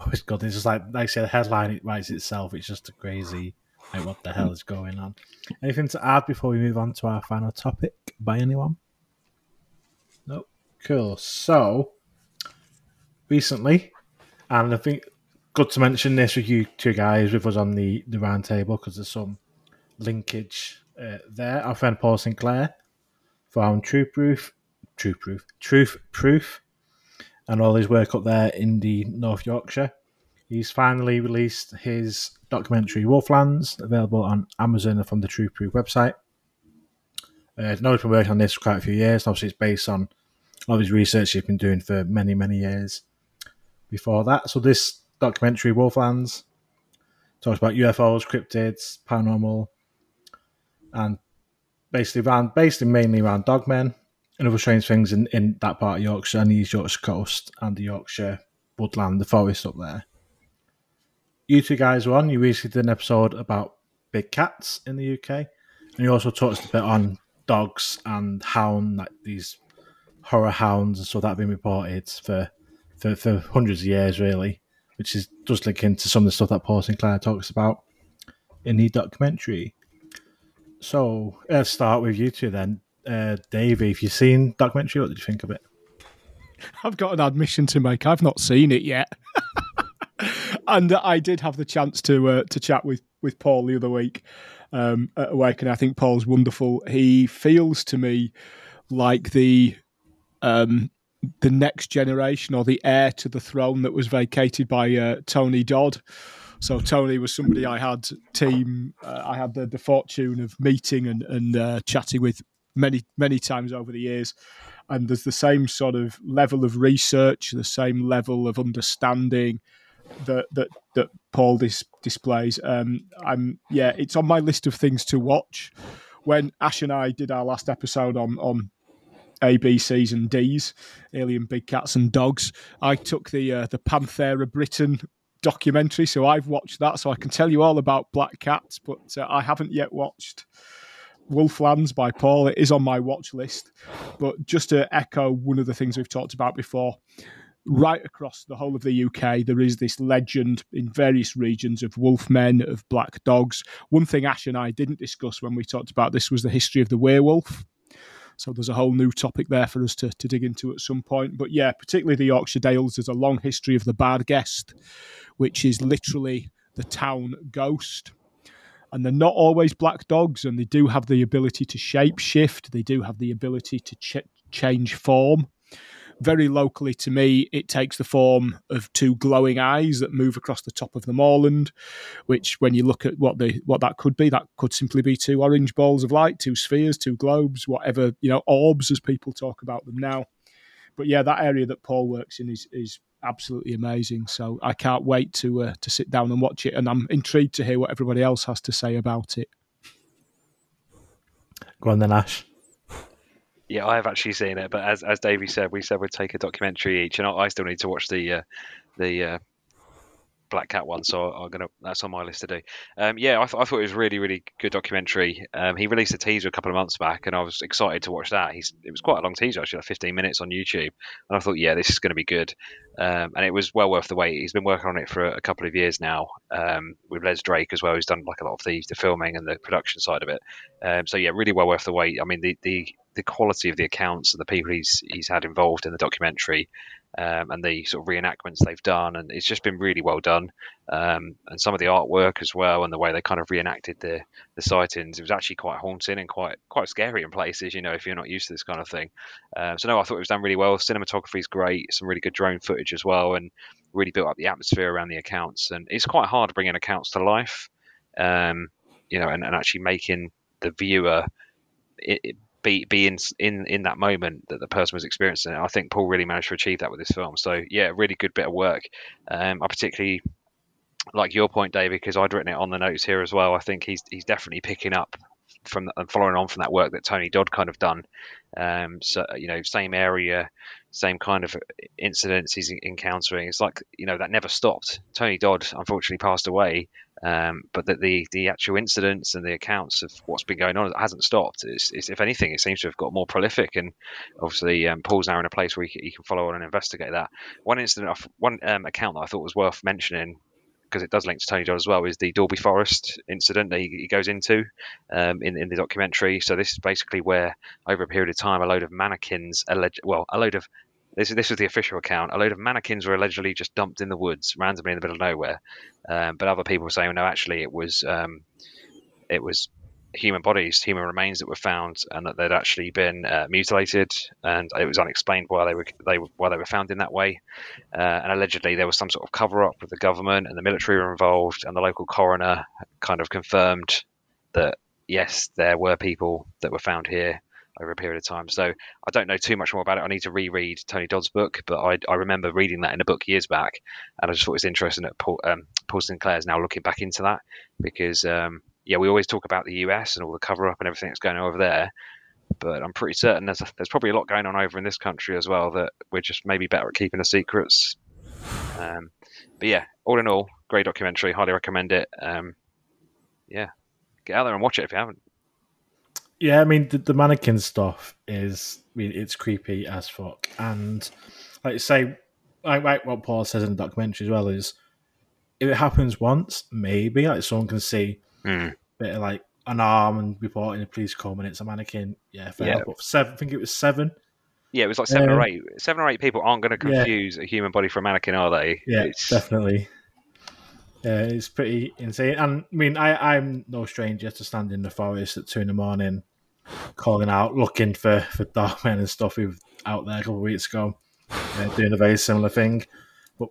always good. It's just like like I said the headline it writes itself it's just a crazy like, what the hell is going on? Anything to add before we move on to our final topic by anyone? Nope. Cool. So, recently, and I think good to mention this with you two guys with us on the, the round table because there's some linkage uh, there. Our friend Paul Sinclair found Truth Proof, Truth Proof, Truth Proof, and all his work up there in the North Yorkshire. He's finally released his documentary Wolflands, available on Amazon and from the Truth Proof website. Uh, Noah's been working on this for quite a few years. Obviously, it's based on all his research he's been doing for many, many years before that. So, this documentary, Wolflands, talks about UFOs, cryptids, paranormal, and basically around, basically mainly around dogmen and other strange things in, in that part of Yorkshire and the East Yorkshire coast and the Yorkshire woodland, the forest up there. You two guys were on, you recently did an episode about big cats in the UK, and you also touched a bit on dogs and hound, like these horror hounds, and so that been reported for, for for hundreds of years, really, which is does link into some of the stuff that Paul Sinclair talks about in the documentary. So let's start with you two then. Uh, Davey, if you've seen documentary, what did you think of it? I've got an admission to make. I've not seen it yet, and I did have the chance to uh, to chat with with Paul the other week um, at Awaken. I think Paul's wonderful. He feels to me like the um, the next generation or the heir to the throne that was vacated by uh, Tony Dodd. So Tony was somebody I had team. Uh, I had the, the fortune of meeting and and uh, chatting with many many times over the years and there's the same sort of level of research, the same level of understanding that that that Paul dis- displays. Um, I'm yeah, it's on my list of things to watch. When Ash and I did our last episode on on A, B, C's and D's, Alien Big Cats and Dogs, I took the uh, the Panthera Britain documentary, so I've watched that, so I can tell you all about black cats, but uh, I haven't yet watched Wolflands by Paul. It is on my watch list. But just to echo one of the things we've talked about before, right across the whole of the UK, there is this legend in various regions of wolfmen, of black dogs. One thing Ash and I didn't discuss when we talked about this was the history of the werewolf. So there's a whole new topic there for us to, to dig into at some point. But yeah, particularly the Yorkshire Dales, there's a long history of the Barghest, which is literally the town ghost and they're not always black dogs, and they do have the ability to shape shift. They do have the ability to ch- change form. Very locally to me, it takes the form of two glowing eyes that move across the top of the moorland. Which, when you look at what the what that could be, that could simply be two orange balls of light, two spheres, two globes, whatever you know, orbs as people talk about them now. But yeah, that area that Paul works in is is absolutely amazing. So I can't wait to uh, to sit down and watch it, and I'm intrigued to hear what everybody else has to say about it. Go on then, Ash. Yeah, I have actually seen it, but as as Davey said, we said we'd take a documentary each, and I still need to watch the uh, the uh, Black Cat one, so I'm gonna that's on my list to do. Um, yeah, I, th- I, thought it was really really good documentary. Um, he released a teaser a couple of months back, and I was excited to watch that. He's it was quite a long teaser actually, like 15 minutes on YouTube, and I thought, yeah, this is going to be good. Um, and it was well worth the wait. He's been working on it for a, a couple of years now um, with Les Drake as well. He's done like a lot of the, the filming and the production side of it. Um, so yeah, really well worth the wait. I mean, the the the quality of the accounts and the people he's he's had involved in the documentary um, and the sort of reenactments they've done, and it's just been really well done. Um, and some of the artwork as well, and the way they kind of reenacted the the sightings, it was actually quite haunting and quite quite scary in places. You know, if you're not used to this kind of thing. Um, so no, I thought it was done really well. Cinematography is great, some really good drone footage as well, and really built up the atmosphere around the accounts. And it's quite hard bringing accounts to life, um, you know, and, and actually making the viewer it, it, be be in in in that moment that the person was experiencing. I think Paul really managed to achieve that with this film. So yeah, really good bit of work. Um, I particularly like your point, David, because I'd written it on the notes here as well. I think he's he's definitely picking up from and following on from that work that Tony Dodd kind of done. Um, so you know, same area, same kind of incidents he's encountering. It's like you know that never stopped. Tony Dodd unfortunately passed away, um, but that the the actual incidents and the accounts of what's been going on hasn't stopped. It's, it's, if anything, it seems to have got more prolific. And obviously, um, Paul's now in a place where he, he, can follow on and investigate that. One incident, one um, account that I thought was worth mentioning because it does link to Tony Dodd as well, is the Dalby Forest incident that he, he goes into um, in, in the documentary. So this is basically where, over a period of time, a load of mannequins, alleged, well, a load of this, this was the official account. A load of mannequins were allegedly just dumped in the woods randomly in the middle of nowhere. Um, but other people were saying, no, actually, it was um, it was human bodies, human remains that were found, and that they'd actually been uh, mutilated, and it was unexplained why they were they why they were found in that way. Uh, and allegedly, there was some sort of cover up with the government and the military were involved, and the local coroner kind of confirmed that yes, there were people that were found here over a period of time. So I don't know too much more about it. I need to reread Tony Dodd's book, but I, I remember reading that in a book years back, and I just thought it was interesting that Paul, um, Paul Sinclair is now looking back into that because um, yeah, we always talk about the US and all the cover up and everything that's going on over there. But I'm pretty certain there's, there's probably a lot going on over in this country as well that we're just maybe better at keeping the secrets. Um, but yeah, all in all, great documentary. Highly recommend it. Um, yeah, get out there and watch it if you haven't. Yeah, I mean the, the mannequin stuff is, I mean, it's creepy as fuck, and like you say, like, like what Paul says in the documentary as well is, if it happens once, maybe like someone can see a bit of like an arm and report in the police come and it's a mannequin. Yeah, fair. Yeah. But seven, I think it was seven. Yeah, it was like seven or Uh, eight. Seven or eight people aren't going to yeah. confuse a human body for a mannequin, are they? Yeah, It's- definitely. Yeah, it's pretty insane. And I mean, I, I'm no stranger to standing in the forest at two in the morning, calling out, looking for for dogmen and stuff who out there a couple of weeks ago, uh, doing a very similar thing. But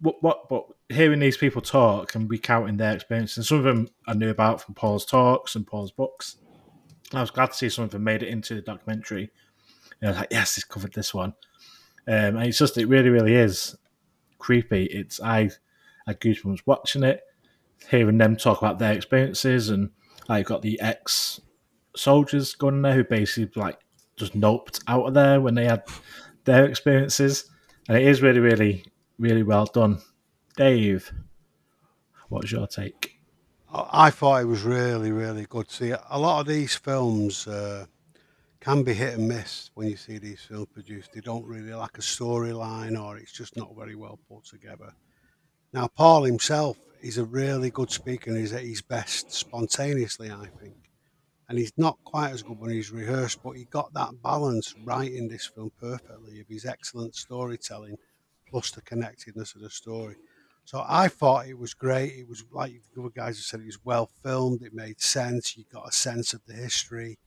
what, what, but hearing these people talk and recounting their experiences, and some of them I knew about from Paul's talks and Paul's books. I was glad to see some of them made it into the documentary. And I was like, yes, it's covered this one. Um, and it's just, it really, really is creepy. It's I had goosebumps watching it, hearing them talk about their experiences, and I got the ex soldiers going in there who basically like just noped out of there when they had their experiences, and it is really, really, really well done. Dave, what's your take? I I thought it was really, really good. See, a lot of these films uh, can be hit and miss when you see these films produced. They don't really like a storyline, or it's just not very well put together. Now, Paul himself is a really good speaker, and he's at his best spontaneously, I think. And he's not quite as good when he's rehearsed, but he got that balance right in this film perfectly of his excellent storytelling plus the connectedness of the story. So I thought it was great. It was like the other guys have said, it was well filmed. It made sense. You got a sense of the history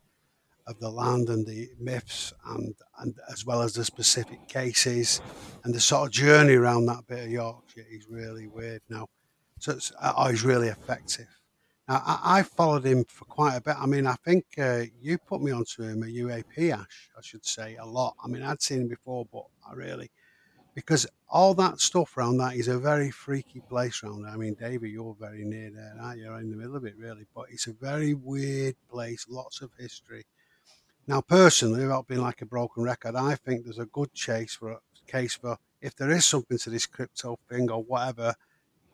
of the land and the myths, and and as well as the specific cases and the sort of journey around that bit of Yorkshire is really weird now. So it's, uh, he's really effective. Now I, I followed him for quite a bit. I mean, I think uh, you put me onto him at UAP, Ash. I should say a lot. I mean, I'd seen him before, but I really because all that stuff around that is a very freaky place around there. I mean, David, you're very near there, aren't you? You're in the middle of it, really. But it's a very weird place, lots of history. Now, personally, without being like a broken record, I think there's a good chase for a case for if there is something to this crypto thing or whatever,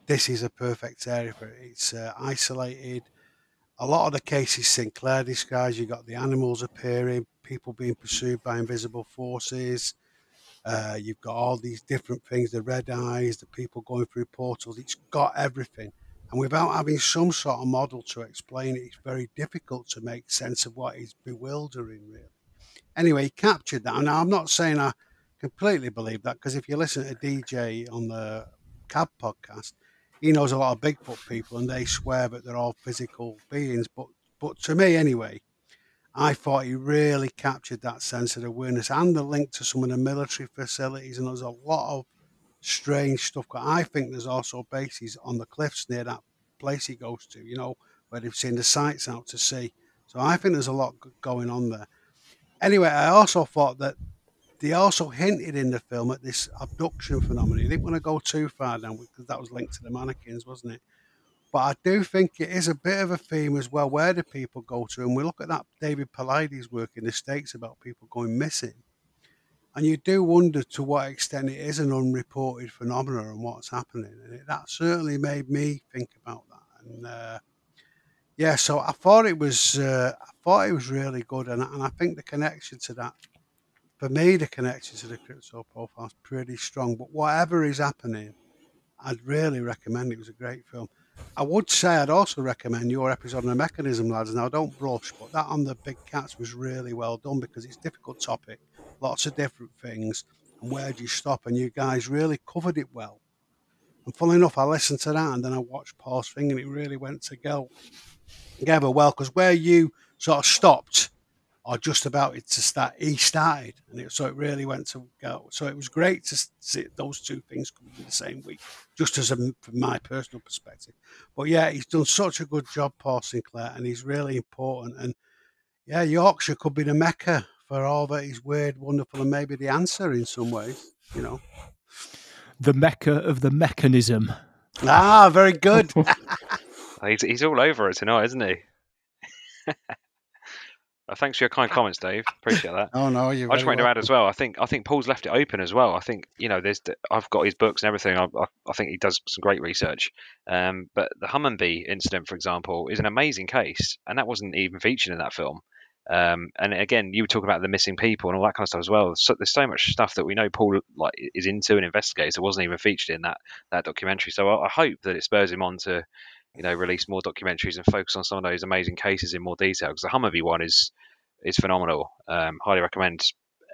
this is a perfect area for it. It's uh, isolated. A lot of the cases Sinclair describes, you've got the animals appearing, people being pursued by invisible forces. Uh, you've got all these different things, the red eyes, the people going through portals. It's got everything. And without having some sort of model to explain it, it's very difficult to make sense of what is bewildering, really. Anyway, he captured that. Now, I'm not saying I completely believe that because if you listen to DJ on the Cab podcast, he knows a lot of Bigfoot people and they swear that they're all physical beings. But, but to me, anyway, I thought he really captured that sense of awareness and the link to some of the military facilities. And there's a lot of strange stuff. I think there's also bases on the cliffs near that place he goes to, you know, where they've seen the sights out to sea. So I think there's a lot going on there. Anyway, I also thought that they also hinted in the film at this abduction phenomenon. He didn't want to go too far down because that was linked to the mannequins, wasn't it? But I do think it is a bit of a theme as well. Where do people go to? And we look at that David Paulides work in the States about people going missing. And you do wonder to what extent it is an unreported phenomenon and what's happening. And it, that certainly made me think about that. And uh, yeah, so I thought it was, uh, I thought it was really good, and, and I think the connection to that, for me, the connection to the crypto profile is pretty strong. But whatever is happening, I'd really recommend it. It was a great film. I would say I'd also recommend your episode on the mechanism, lads. Now, don't blush, but that on the big cats was really well done because it's a difficult topic, lots of different things, and where do you stop? And you guys really covered it well. And funnily enough, I listened to that and then I watched Paul's thing, and it really went to go together well because where you sort of stopped or just about it to start, he started, and it, so it really went to go. So it was great to see those two things come in the same week, just as a, from my personal perspective. But yeah, he's done such a good job, Paul Sinclair, and he's really important. And yeah, Yorkshire could be the mecca for all that is weird, wonderful, and maybe the answer in some ways. You know. The mecca of the mechanism. Ah, very good. He's, he's all over it tonight, isn't he? Uh, thanks for your kind comments, Dave. Appreciate that. Oh no, you. I just wanted to add as well. I think I think Paul's left it open as well. I think you know, there's I've got his books and everything. I, I, I think he does some great research. Um, but the Hunmanby incident, for example, is an amazing case, and that wasn't even featured in that film. Um, and again, you were talking about the missing people and all that kind of stuff as well. So, there's so much stuff that we know Paul like is into and investigates that wasn't even featured in that that documentary. So I, I hope that it spurs him on to, you know, release more documentaries and focus on some of those amazing cases in more detail. Because the Hunmanby one is is phenomenal. Um, highly recommend.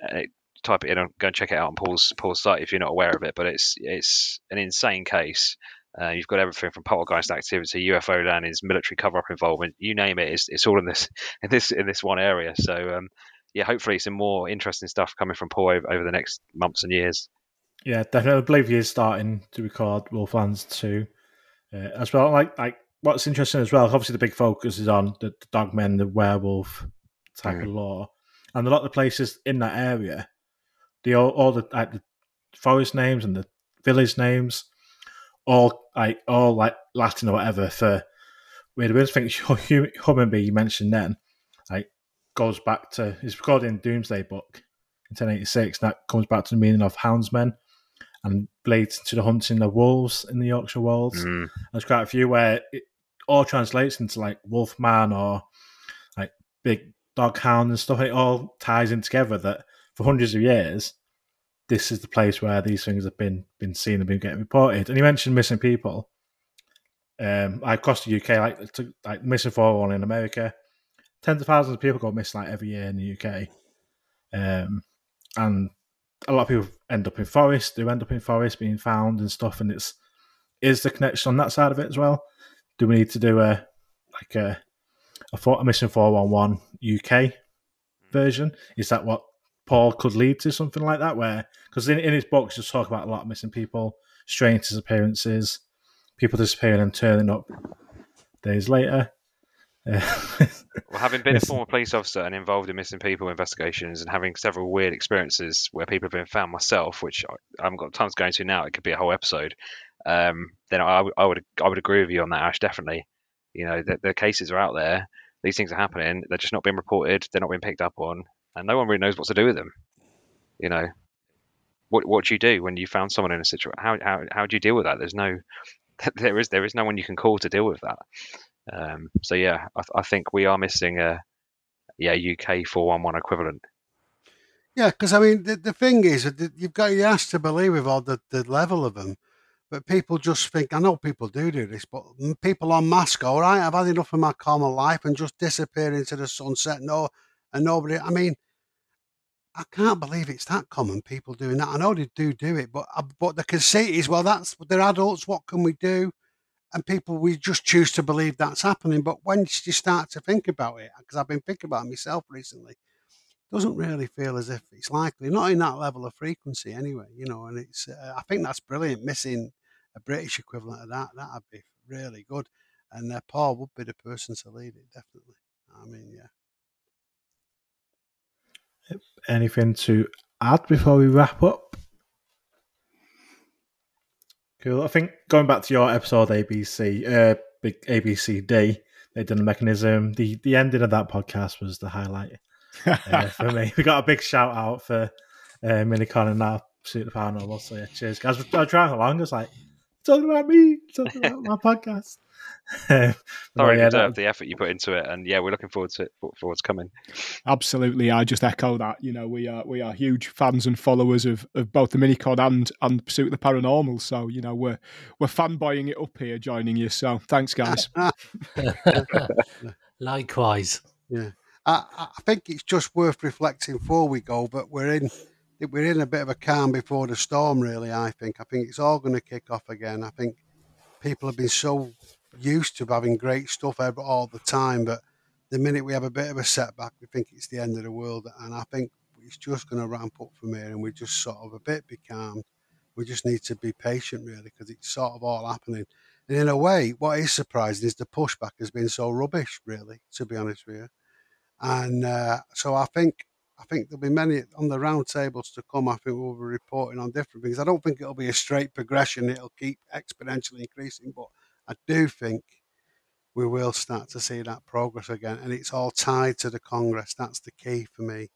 Uh, type it in and go and check it out on Paul's Paul's site if you're not aware of it. But it's it's an insane case. Uh, you've got everything from poltergeist activity, UFO landings, military cover-up involvement, you name it. It's, it's all in this in this in this one area. So um, yeah, hopefully some more interesting stuff coming from Paul over, over, the next months and years. Yeah, definitely. I believe he is starting to record Wolflands too, uh, as well. Like like what's interesting as well. Obviously, the big focus is on the, the dogmen, the werewolf type mm. of law, and a lot of the places in that area, the all, all the like the forest names and the village names all like all like Latin or whatever for weird. I think Hunmanby you mentioned then, like goes back to his recorded in Domesday Book in 1086. And That comes back to the meaning of houndsmen and blades to the hunting of wolves in the Yorkshire Wolds. Mm. There's quite a few where it all translates into like wolfman or like big dog hound and stuff. It all ties in together that for hundreds of years this is the place where these things have been been seen and been getting reported. And you mentioned missing people. Um, like across the UK, like to, like missing four one in America, tens of thousands of people go missing like every year in the UK, um, and a lot of people end up in forest. They end up in forest being found and stuff. And it's is the connection on that side of it as well. Do we need to do a like a a, a missing four one one UK version? Is that what Paul could lead to something like that, where because in, in his books, just talk about a lot of missing people, strange disappearances, people disappearing and turning up days later. Well, having been a former police officer and involved in missing people investigations and having several weird experiences where people have been found myself, which I haven't got time to go into now, it could be a whole episode. Um, then I, I would I would agree with you on that, Ash. Definitely, you know the, the cases are out there. These things are happening. They're just not being reported. They're not being picked up on and no one really knows what to do with them. You know, what what do you do when you found someone in a situation? How how how do you deal with that? There's no there is there is no one you can call to deal with that. Um, so yeah, I, I, think we are missing a yeah UK four one one equivalent. Yeah, because I mean the, the thing is you've got you asked to believe with all the, the level of them, but people just think I know people do do this, but people on mask, all right, I've had enough of my common life and just disappear into the sunset. No, and nobody. I mean, I can't believe it's that common. People doing that. I know they do do it, but uh, but the conceit is, well, that's they're adults. What can we do? And people, we just choose to believe that's happening. But when you start to think about it, because I've been thinking about it myself recently, it doesn't really feel as if it's likely. Not in that level of frequency, anyway. You know, and it's. Uh, I think that's brilliant. Missing a British equivalent of that, that'd be really good. And uh, Paul would be the person to lead it, definitely. I mean, yeah. Anything to add before we wrap up? Cool. I think going back to your episode ABC, uh, big ABCD, they done a mechanism. The the ending of that podcast was the highlight uh, for me. We got a big shout out for uh, Minicon and our Pursuit of Paranormal. So yeah, cheers, guys. I was driving along. I was like, talking about me, talking about my podcast. Sorry, yeah, deserve the effort you put into it, and yeah, we're looking forward to it, for what's coming. Absolutely, I just echo that. You know, we are we are huge fans and followers of, of both the Minicod and and Pursuit of the Paranormal. So you know, we're we're fanboying it up here, joining you. So thanks, guys. Likewise. Yeah, I, I think it's just worth reflecting before we go, but we're in we're in a bit of a calm before the storm. Really, I think. I think it's all going to kick off again. I think people have been so used to having great stuff all the time, but the minute we have a bit of a setback, we think it's the end of the world. And I think it's just going to ramp up from here, and we just sort of a bit be calm. We just need to be patient, really, because it's sort of all happening. And in a way, what is surprising is the pushback has been so rubbish, really, to be honest with you. And uh, so I think I think there'll be many on the roundtables to come. I think we'll be reporting on different things. I don't think it'll be a straight progression. It'll keep exponentially increasing, but I do think we will start to see that progress again. And it's all tied to the Congress. That's the key for me.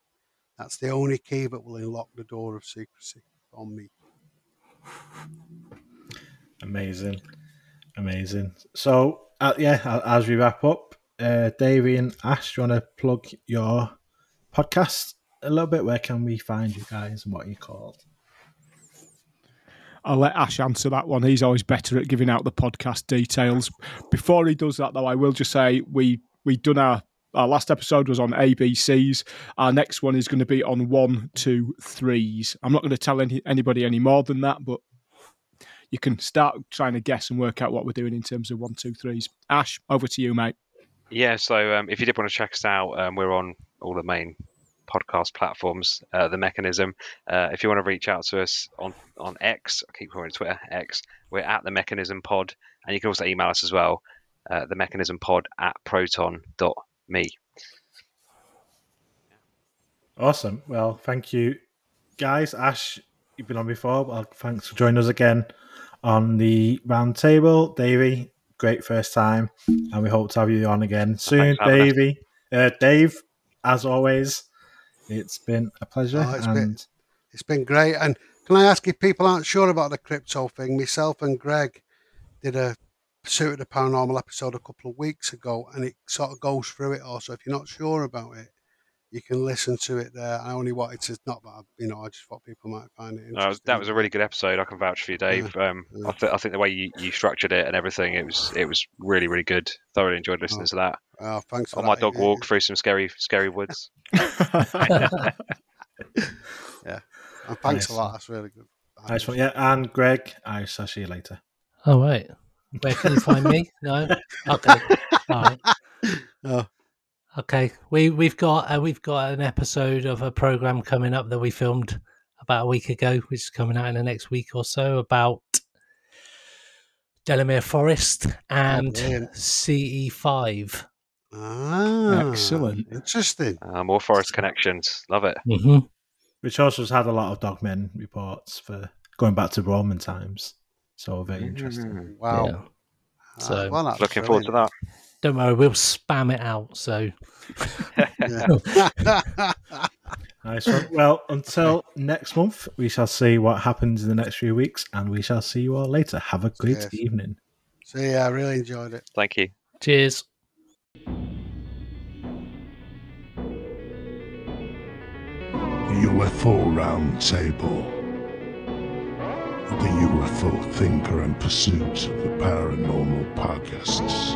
That's the only key that will unlock the door of secrecy on me. Amazing, amazing. So uh, yeah, as we wrap up, uh, Davey and Ash, do you want to plug your podcast a little bit? Where can we find you guys and what you called? I'll let Ash answer that one. He's always better at giving out the podcast details. Before he does that, though, I will just say we we done our our last episode was on ABCs. Our next one is going to be on one, two, threes. I'm not going to tell any, anybody any more than that, but you can start trying to guess and work out what we're doing in terms of one, two, threes. Ash, over to you, mate. Yeah, so um, if you did want to check us out, um, we're on all the main podcast platforms, uh, the mechanism. Uh, if you want to reach out to us on, on X, I keep calling it Twitter, X, we're at the mechanism pod. And you can also email us as well, uh, the mechanism pod at proton.me. Awesome. Well, thank you, guys. Ash, you've been on before. Well, thanks for joining us again on the round table. Davey, great first time. And we hope to have you on again soon, Davey. Uh, Dave, as always, it's been a pleasure. Oh, it's and been- It's been great. And can I ask if people aren't sure about the crypto thing? Myself and Greg did a Pursuit of the Paranormal episode a couple of weeks ago, and it sort of goes through it all. So if you're not sure about it, you can listen to it there. I only wanted to, not that, I, you know, I just thought people might find it interesting. that was a really good episode. I can vouch for you, Dave. Um, yeah. I, th- I think the way you, you structured it and everything, it was it was really really good. Thoroughly enjoyed listening to that. Oh, thanks for On my that. dog walk through some scary scary woods. And thanks Nice a lot. That's really good. nice one. Yeah, and Greg, I shall see you later. All right. right. Where can you find me? No. Okay. All right. Oh, Okay. We we've got uh, we've got an episode of a program coming up that we filmed about a week ago, which is coming out in the next week or so about Delamere Forest and brilliant. CE5. ah, Excellent. Interesting. Uh, more forest connections. Love it. Mm-hmm. Which also has had a lot of dogmen reports for going back to Roman times. So very interesting. Mm. Wow. Yeah. Ah, So- well, that's Looking forward to that. Don't worry, we'll spam it out. So. Nice one. Well, until next month, we shall see what happens in the next few weeks, and we shall see you all later. Have a great Yes. evening. so yeah, I really enjoyed it. Thank you. cheers. UFO Roundtable. The UFO Thinker and Pursuit of the Paranormal podcasts.